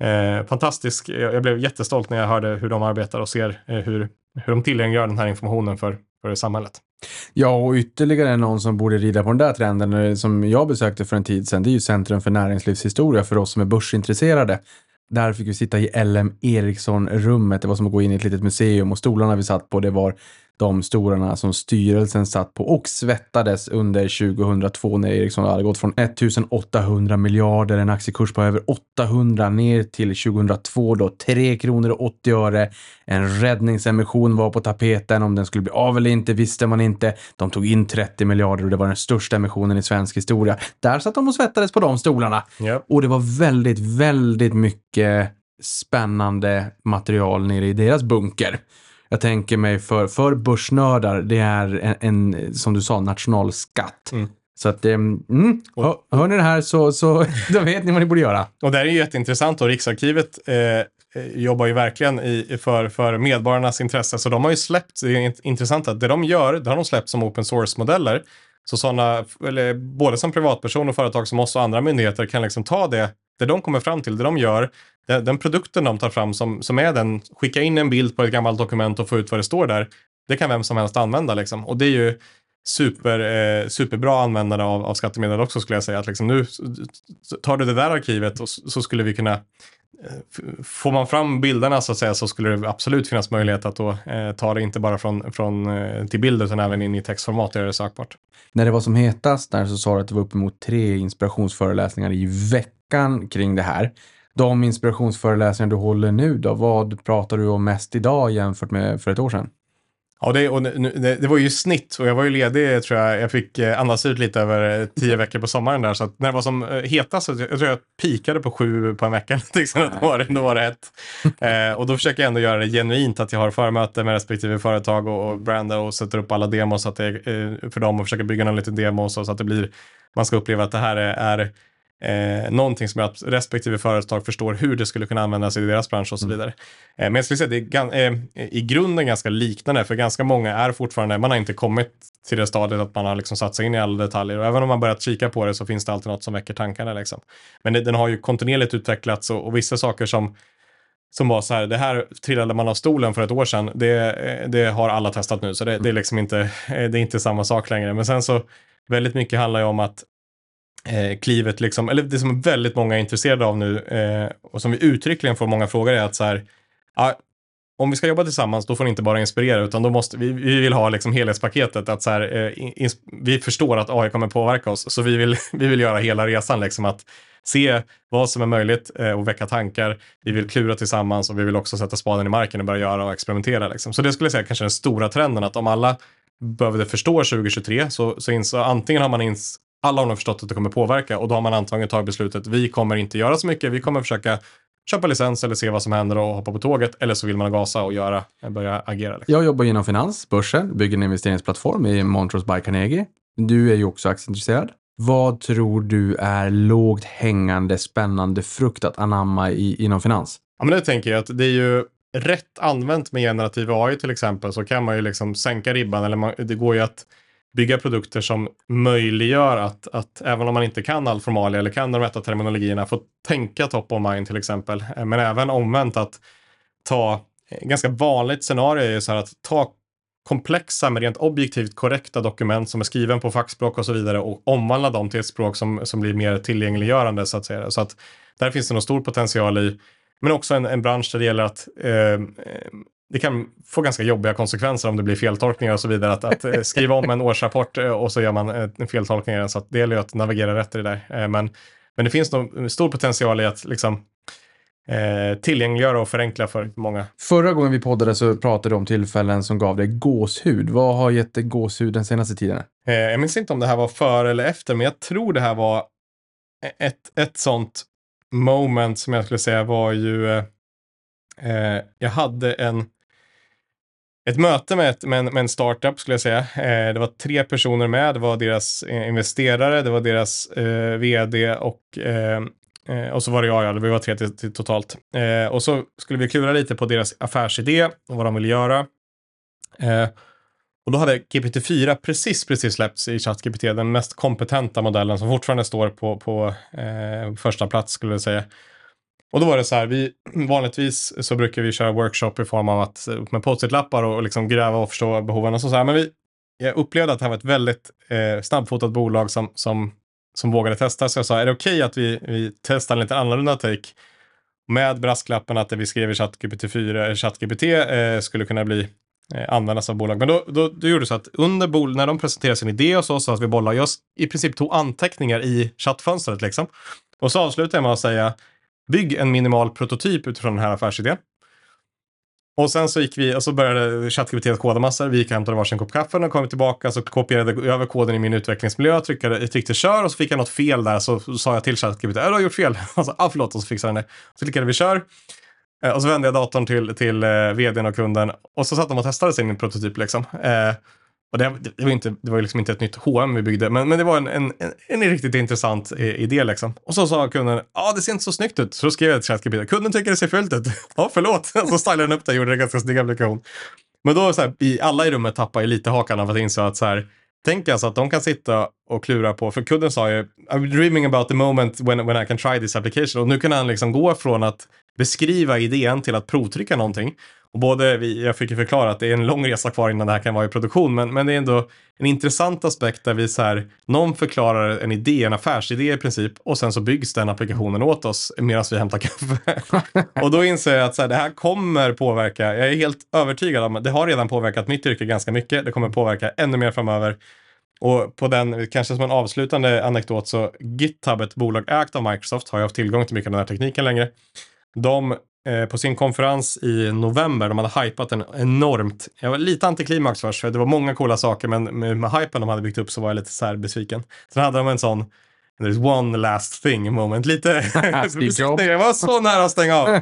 Eh, fantastisk. Jag, blev jättestolt när jag hörde hur de arbetar och ser eh, hur, hur de tillgängliggör den här informationen för, för samhället. Ja, och ytterligare någon som borde rida på den där trenden eh, som jag besökte för en tid sedan, det är ju Centrum för näringslivshistoria för oss som är börsintresserade. Där fick vi sitta i LM Ericsson-rummet. Det var som att gå in i ett litet museum och stolarna vi satt på, det var de stolarna som styrelsen satt på och svettades under 2002 när Ericsson hade gått från 1800 miljarder, en aktiekurs på över 800 ner till 2002 då 3 kronor och 80 öre. En räddningsemission var på tapeten. Om den skulle bli av eller inte visste man inte. De tog in 30 miljarder och det var den största emissionen i svensk historia. Där satt de och svettades på de stolarna. Ja. Och det var väldigt, väldigt mycket spännande material nere i deras bunker. Jag tänker mig för, för börsnördar, det är en, en som du sa, nationalskatt. Mm. Så att, mm, hör, hör ni det här så, så då vet ni vad ni borde göra. Och det här är ju jätteintressant och Riksarkivet eh, eh, jobbar ju verkligen i, för, för medborgarnas intresse. Så de har ju släppt, det är int- intressant att det de gör, det har de släppt som open source-modeller. Så sådana, eller både som privatperson och företag som oss och andra myndigheter kan liksom ta det, det de kommer fram till, det de gör, den, den produkten de tar fram som, som är den, skicka in en bild på ett gammalt dokument och få ut vad det står där, det kan vem som helst använda liksom. Och det är ju super, eh, superbra användare av, av skattemedel också skulle jag säga. Att liksom nu tar du det där arkivet och så, så skulle vi kunna eh, Får man fram bilderna så att säga så skulle det absolut finnas möjlighet att då eh, ta det inte bara från, från eh, till bild utan även in i textformat och göra det sökbart. När det var som hetast där så sa du att det var uppemot tre inspirationsföreläsningar i veckan kring det här. De inspirationsföreläsningar du håller nu då, vad pratar du om mest idag jämfört med för ett år sedan? Ja, det, och nu, det, det var ju snitt och jag var ju ledig tror jag. Jag fick eh, andas ut lite över eh, tio veckor på sommaren där. Så att när det var som eh, hetast, jag tror jag pikade på sju på en vecka. Liksom, då, var det, då var det ett. Eh, och då försöker jag ändå göra det genuint, att jag har förmöte med respektive företag och, och brandar och sätter upp alla demos så att det, eh, för dem och försöker bygga någon liten demo så, så att det blir, man ska uppleva att det här är, är Eh, någonting som gör att respektive företag förstår hur det skulle kunna användas i deras bransch och så vidare. Eh, men jag skulle säga att det är gan- eh, i grunden ganska liknande, för ganska många är fortfarande, man har inte kommit till det stadiet att man har liksom satt sig in i alla detaljer. Och även om man börjat kika på det så finns det alltid något som väcker tankarna. Liksom. Men det, den har ju kontinuerligt utvecklats och, och vissa saker som som var så här, det här trillade man av stolen för ett år sedan, det, eh, det har alla testat nu, så det, det är liksom inte, det är inte samma sak längre. Men sen så, väldigt mycket handlar ju om att eh, klivet, liksom, eller det som väldigt många är intresserade av nu eh, och som vi uttryckligen får många frågor är att så här, ja, om vi ska jobba tillsammans, då får ni inte bara inspirera, utan då måste vi, vi vill ha liksom helhetspaketet, att så här, eh, in, vi förstår att AI kommer påverka oss, så vi vill, vi vill göra hela resan, liksom att se vad som är möjligt eh, och väcka tankar. Vi vill klura tillsammans och vi vill också sätta spaden i marken och börja göra och experimentera. Liksom. Så det skulle jag säga kanske är den stora trenden, att om alla behövde förstå 2023 så, så ins, antingen har man ins, alla har nog förstått att det kommer påverka och då har man antagligen tagit beslutet, vi kommer inte göra så mycket, vi kommer försöka köpa licens eller se vad som händer och hoppa på tåget, eller så vill man gasa och göra, börja agera. Liksom. Jag jobbar inom finans, börsen, bygger en investeringsplattform i Montrose by Carnegie. Du är ju också aktieintresserad. Vad tror du är lågt hängande spännande frukt att anamma i, inom finans? Ja, men det tänker jag att det är ju rätt använt med generativ AI till exempel så kan man ju liksom sänka ribban eller man, det går ju att bygga produkter som möjliggör att, att även om man inte kan all formalia eller kan de rätta terminologierna få tänka top of mind till exempel. Eh, men även omvänt att ta, eh, ganska vanligt scenario är ju så här att ta komplexa men rent objektivt korrekta dokument som är skriven på fackspråk och så vidare och omvandla dem till ett språk som, som blir mer tillgängliggörande så att säga. Så att där finns det nog stor potential i, men också en, en bransch där det gäller att eh, eh det kan få ganska jobbiga konsekvenser om det blir feltolkningar och så vidare. Att, att eh, skriva om en årsrapport eh, och så gör man eh, en feltolkning i den. Så att det gäller ju att navigera rätt i det där. Eh, Men, men det finns nog stor potential i att liksom, eh, tillgängliggöra och förenkla för många. Förra gången vi poddade så pratade du om tillfällen som gav dig gåshud. Vad har gett dig gåshud den senaste tiden? Eh, Jag minns inte om det här var före eller efter, men jag tror det här var ett, ett sånt moment som jag skulle säga var ju, eh, eh, jag hade en, ett möte med, ett, med, en, med en startup skulle jag säga. Eh, det var tre personer med, det var deras eh, investerare, det var deras eh, vd och eh, eh, och så var det jag, ja, vi var tre till, till totalt. Eh, och så skulle vi klura lite på deras affärsidé och vad de ville göra. Eh, och då hade GPT-4 precis, precis släppts i ChatGPT, den mest kompetenta modellen som fortfarande står på, på eh, första plats skulle jag säga. Och då var det så här, vi, vanligtvis så brukar vi köra workshop i form av att eh, upp med post-it-lappar och, och liksom gräva och förstå behoven och så, så här. Men vi, jag upplevde att det här var ett väldigt eh, snabbfotat bolag som, som, som vågade testa. Så jag sa, är det okej att vi, vi testar en lite annorlunda take? Med brasklappen att det vi skrev i ChatGPT-4, eh, ChatGPT eh, skulle kunna bli eh, användas av bolag. Men då, då, då gjorde det så att under bol när de presenterade sin idé och så, så att vi bollade, jag i princip tog anteckningar i chattfönstret liksom. Och så avslutade jag med att säga, bygg en minimal prototyp utifrån den här affärsidén. Och sen så gick vi, och så började ChatGPT koda massor. Vi gick och hämtade varsin kopp kaffe och kom tillbaka så kopierade jag över koden i min utvecklingsmiljö, tryckte, tryckte kör och så fick jag något fel där så sa jag till ChatGPT, äh, du har gjort fel. Och så, ah, förlåt, och så fixade den det. Så klickade vi kör. Eh, och så vände jag datorn till, till eh, vdn och kunden och så satt de och testade sin prototyp. Liksom. Eh, och det, det, var inte, det var ju liksom inte ett nytt H&M vi byggde, men, men det var en, en, en, en riktigt intressant eh, idé. Liksom. Och så sa kunden, ja det ser inte så snyggt ut. Så då skrev jag till ChatGPT, kunden tycker det ser fult ut. ja, förlåt. så stylade den upp det och gjorde en ganska snygg applikation. Men då, så här, vi alla i rummet tappade ju lite hakan av att inse att så här, Tänk alltså att de kan sitta och klura på, för kunden sa ju I'm dreaming about the moment when, when I can try this application. Och nu kan han liksom gå från att beskriva idén till att provtrycka någonting. Och både vi, jag fick ju förklara att det är en lång resa kvar innan det här kan vara i produktion, men, men det är ändå en intressant aspekt där vi så här, någon förklarar en idé, en affärsidé i princip, och sen så byggs den applikationen åt oss medan vi hämtar kaffe. och då inser jag att så här, det här kommer påverka, jag är helt övertygad om, det har redan påverkat mitt yrke ganska mycket, det kommer påverka ännu mer framöver. Och på den, kanske som en avslutande anekdot, så GitHub, ett bolag ägt av Microsoft, har ju haft tillgång till mycket av den här tekniken längre. De eh, på sin konferens i november, de hade hypat den enormt. Jag var lite antiklimax först, för det var många coola saker, men med, med hypen de hade byggt upp så var jag lite så här besviken. Sen hade de en sån There's one last thing moment, lite... jag var så nära att stänga av.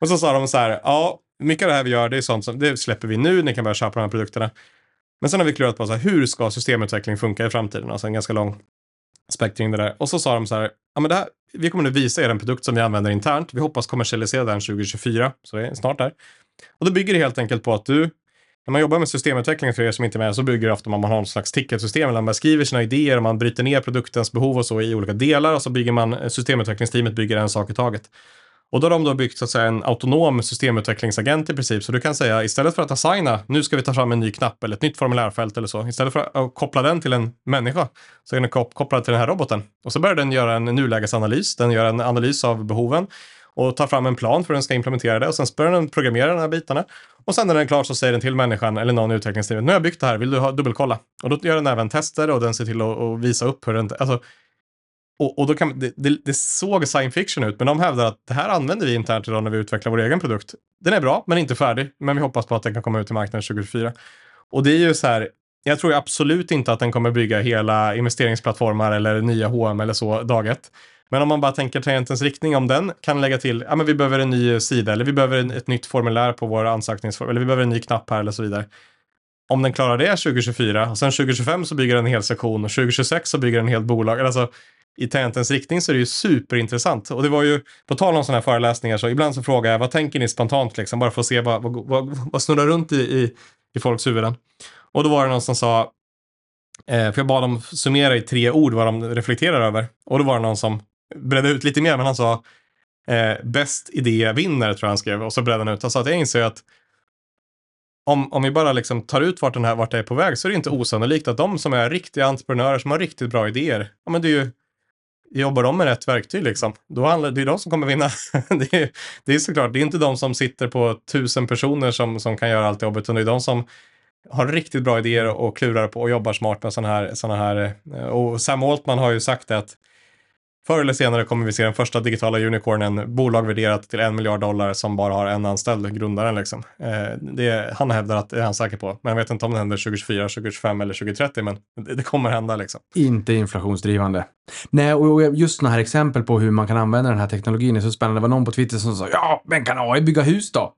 Och så sa de så här, ja, mycket av det här vi gör, det är sånt som, det släpper vi nu, ni kan börja köpa de här produkterna. Men sen har vi klurat på så här, hur ska systemutveckling funka i framtiden? Alltså en ganska lång spektring det där. Och så sa de så här, ja men det här, vi kommer nu visa er en produkt som vi använder internt. Vi hoppas kommersialisera den 2024, så det är snart där. Och då bygger det helt enkelt på att du, när man jobbar med systemutveckling för er som inte är med, så bygger det ofta man har någon slags ticketsystem, där man skriver sina idéer och man bryter ner produktens behov och så i olika delar och så bygger man, eh, systemutvecklingsteamet bygger en sak i taget. Och då har de då byggt så att säga, en autonom systemutvecklingsagent i princip. Så du kan säga istället för att assigna, nu ska vi ta fram en ny knapp eller ett nytt formulärfält eller så. Istället för att koppla den till en människa så är den kopplad till den här roboten. Och så börjar den göra en nulägesanalys. Den gör en analys av behoven och tar fram en plan för hur den ska implementera det och sen börjar den programmera de här bitarna. Och sen när den är klar så säger den till människan eller någon i utvecklingsteamet, nu har jag byggt det här, vill du ha, dubbelkolla? Och då gör den även tester och den ser till att, att visa upp hur den, alltså och, och då kan, det, det, det, såg science fiction ut, men de hävdar att det här använder vi internt idag när vi utvecklar vår egen produkt. Den är bra, men inte färdig. Men vi hoppas på att den kan komma ut i marknaden 2024. Och det är ju så här, jag tror absolut inte att den kommer bygga hela investeringsplattformar eller nya H&M eller så dag ett. Men om man bara tänker tangentens riktning, om den kan lägga till, ja men vi behöver en ny sida eller vi behöver ett nytt formulär på vår ansökningsform eller vi behöver en ny knapp här eller så vidare. Om den klarar det 2024 och sen 2025 så bygger den en hel sektion och 2026 så bygger den en helt bolag. Alltså, i tangentens riktning så är det ju superintressant. Och det var ju, på tal om sådana här föreläsningar, så ibland så frågar jag vad tänker ni spontant, liksom, bara för att se vad, vad, vad, vad snurrar runt i, i, i folks huvuden. Och då var det någon som sa, eh, för jag bad dem summera i tre ord vad de reflekterar över. Och då var det någon som bredde ut lite mer, men han sa eh, bäst idé vinner, tror jag han skrev. Och så bredde han ut. Han sa att jag inser att om, om vi bara liksom tar ut vart, den här, vart det är på väg så är det inte osannolikt att de som är riktiga entreprenörer som har riktigt bra idéer, ja men det är ju jobbar de med rätt verktyg liksom, då handlar det är de som kommer vinna. det, är, det är såklart, det är inte de som sitter på tusen personer som, som kan göra allt jobbet, utan det är de som har riktigt bra idéer och klurar på och jobbar smart med sådana här, såna här. Eh, och Sam Altman har ju sagt att Förr eller senare kommer vi se den första digitala unicornen, bolag värderat till en miljard dollar som bara har en anställd, grundaren liksom. Eh, det, han hävdar att det är han säker på, men jag vet inte om det händer 2024, 2025 eller 2030, men det, det kommer hända liksom. Inte inflationsdrivande. Nej, och just sådana här exempel på hur man kan använda den här teknologin är så spännande. Det var någon på Twitter som sa ja, men kan AI bygga hus då?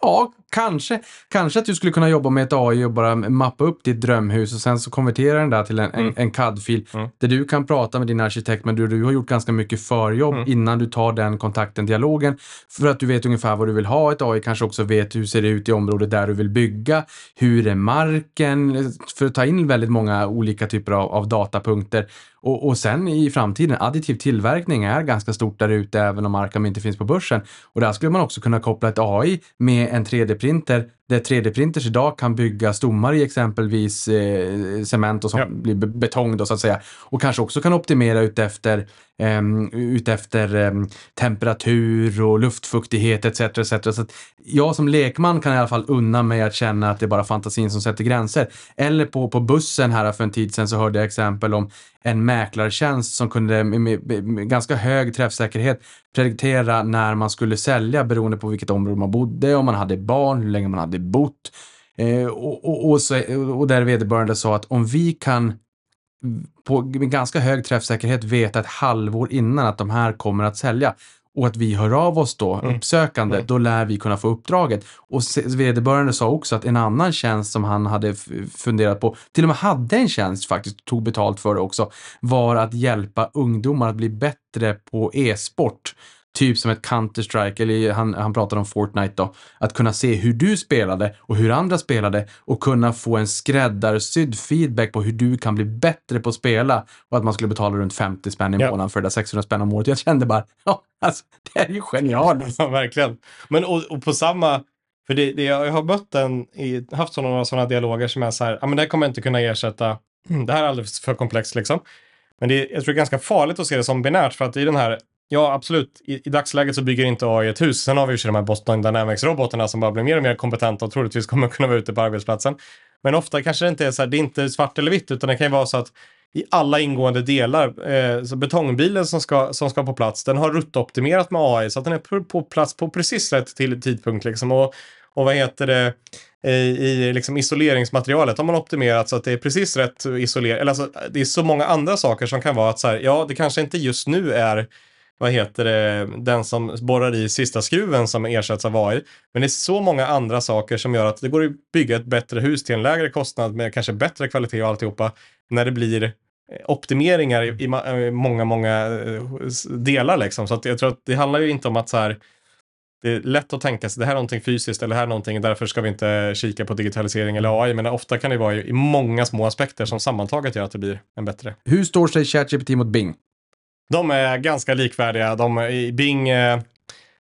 Ja, kanske. Kanske att du skulle kunna jobba med ett AI och bara mappa upp ditt drömhus och sen så konvertera den där till en, mm. en, en CAD-fil mm. där du kan prata med din arkitekt men du, du har gjort ganska mycket förjobb mm. innan du tar den kontakten, dialogen. För att du vet ungefär vad du vill ha. Ett AI kanske också vet hur ser det ut i området där du vill bygga. Hur är marken? För att ta in väldigt många olika typer av, av datapunkter. Och, och sen i framtiden, additiv tillverkning är ganska stort där ute även om Arkham inte finns på börsen. Och där skulle man också kunna koppla ett AI med en printer där 3D-printers idag kan bygga stommar i exempelvis eh, cement och som ja. blir betong då så att säga. Och kanske också kan optimera utefter, eh, utefter eh, temperatur och luftfuktighet etc. etc. Så jag som lekman kan i alla fall unna mig att känna att det är bara fantasin som sätter gränser. Eller på, på bussen här för en tid sedan så hörde jag exempel om en mäklartjänst som kunde med, med, med ganska hög träffsäkerhet prediktera när man skulle sälja beroende på vilket område man bodde, om man hade barn, hur länge man hade bott. Eh, och, och, och, så, och där vederbörande sa att om vi kan på med ganska hög träffsäkerhet veta ett halvår innan att de här kommer att sälja och att vi hör av oss då, uppsökande, då lär vi kunna få uppdraget. Och vederbörande sa också att en annan tjänst som han hade funderat på, till och med hade en tjänst faktiskt, tog betalt för det också, var att hjälpa ungdomar att bli bättre på e-sport. Typ som ett Counter-Strike, eller han, han pratade om Fortnite då. Att kunna se hur du spelade och hur andra spelade och kunna få en skräddarsydd feedback på hur du kan bli bättre på att spela. Och att man skulle betala runt 50 spänn i månaden för det där 600 spänn om året. Jag kände bara, ja, alltså, det är ju genialiskt. Ja, verkligen. Men och, och på samma, för det, det, jag har mött en, i, haft sådana, sådana dialoger som är så här, ja men det här kommer jag inte kunna ersätta, det här är alldeles för komplext liksom. Men det, är- jag tror det är ganska farligt att se det som binärt för att i den här, ja absolut, i, i dagsläget så bygger inte AI ett hus. Sen har vi ju de här Boston Dynamics-robotarna som bara blir mer och mer kompetenta och troligtvis kommer kunna vara ute på arbetsplatsen. Men ofta kanske det inte är så här, det är inte svart eller vitt, utan det kan ju vara så att i alla ingående delar, eh, så betongbilen som ska, som ska på plats, den har ruttoptimerat med AI så att den är på, på plats på precis rätt till tidpunkt liksom. Och, och vad heter det, i, i liksom isoleringsmaterialet har man optimerat så att det är precis rätt isolerat, Eller alltså, det är så många andra saker som kan vara att så här, ja, det kanske inte just nu är vad heter det, den som borrar i sista skruven som ersätts av AI. Men det är så många andra saker som gör att det går att bygga ett bättre hus till en lägre kostnad med kanske bättre kvalitet och alltihopa när det blir eh, optimeringar i, i eh, många, många eh, delar liksom. Så att jag tror att det handlar ju inte om att så här, det är lätt att tänka sig det här är någonting fysiskt eller det här är någonting, därför ska vi inte kika på digitalisering eller AI, men ofta kan det vara i i många små aspekter som sammantaget gör att det blir en bättre. Hur står sig ChatGPT mot Bing? De är ganska likvärdiga. De är i Bing, eh,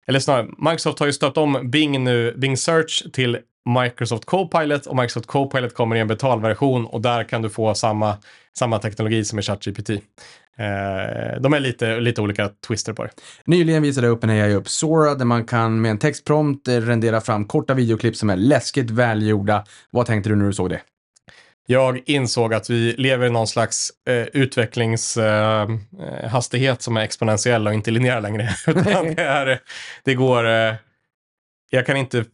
eller snarare, Microsoft har ju stött om Bing nu, Bing Search till Microsoft Copilot och Microsoft Copilot kommer i en betalversion och där kan du få samma, samma teknologi som i ChatGPT. Eh, de är lite, lite olika twister på det. Nyligen visade OpenAI upp Sora där man kan med en textprompt rendera fram korta videoklipp som är läskigt välgjorda. Vad tänkte du när du såg det? Jag insåg att vi lever i någon slags eh, utvecklingshastighet eh, som är exponentiell och inte linjär längre. Det, är, det går... Eh, jag kan inte...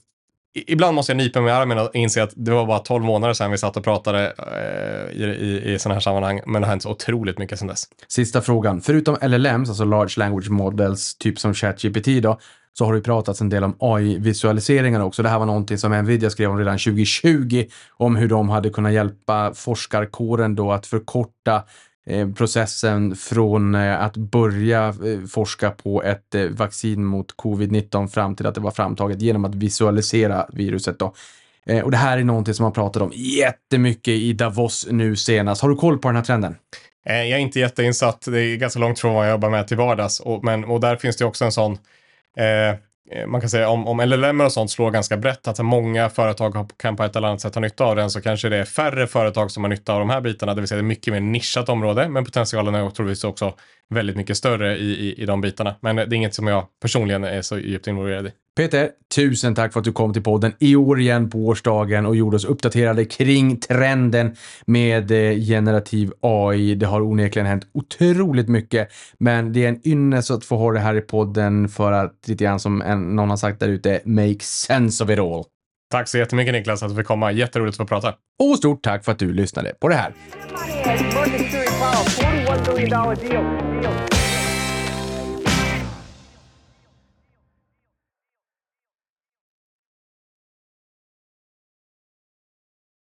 Ibland måste jag nypa mig i armen och inse att det var bara 12 månader sedan vi satt och pratade eh, i, i, i sådana här sammanhang. Men det har hänt så otroligt mycket sedan dess. Sista frågan. Förutom LLMs, alltså Large Language Models, typ som ChatGPT då, så har det pratats en del om AI-visualiseringar också. Det här var någonting som Nvidia skrev om redan 2020, om hur de hade kunnat hjälpa forskarkåren då att förkorta eh, processen från eh, att börja eh, forska på ett vaccin mot covid-19 fram till att det var framtaget genom att visualisera viruset då. Och det här är någonting som man pratat om jättemycket i Davos nu senast. Har du koll på den här trenden? Jag är inte jätteinsatt. Det är ganska långt från vad jag jobbar med till vardags. Och, men, och där finns det också en sån Eh, eh, man kan säga om, om LLM och sånt slår ganska brett, att många företag kan på ett eller annat sätt ha nytta av den, så kanske det är färre företag som har nytta av de här bitarna, det vill säga det är mycket mer nischat område, men potentialen är troligtvis också väldigt mycket större i, i, i de bitarna. Men det är inget som jag personligen är så djupt involverad i. Peter, tusen tack för att du kom till podden i år igen på årsdagen och gjorde oss uppdaterade kring trenden med eh, generativ AI. Det har onekligen hänt otroligt mycket, men det är en ynnest att få ha det här i podden för att lite grann som en, någon har sagt där ute, make sense of it all. Tack så jättemycket Niklas att du fick komma, jätteroligt att få prata. Och stort tack för att du lyssnade på det här.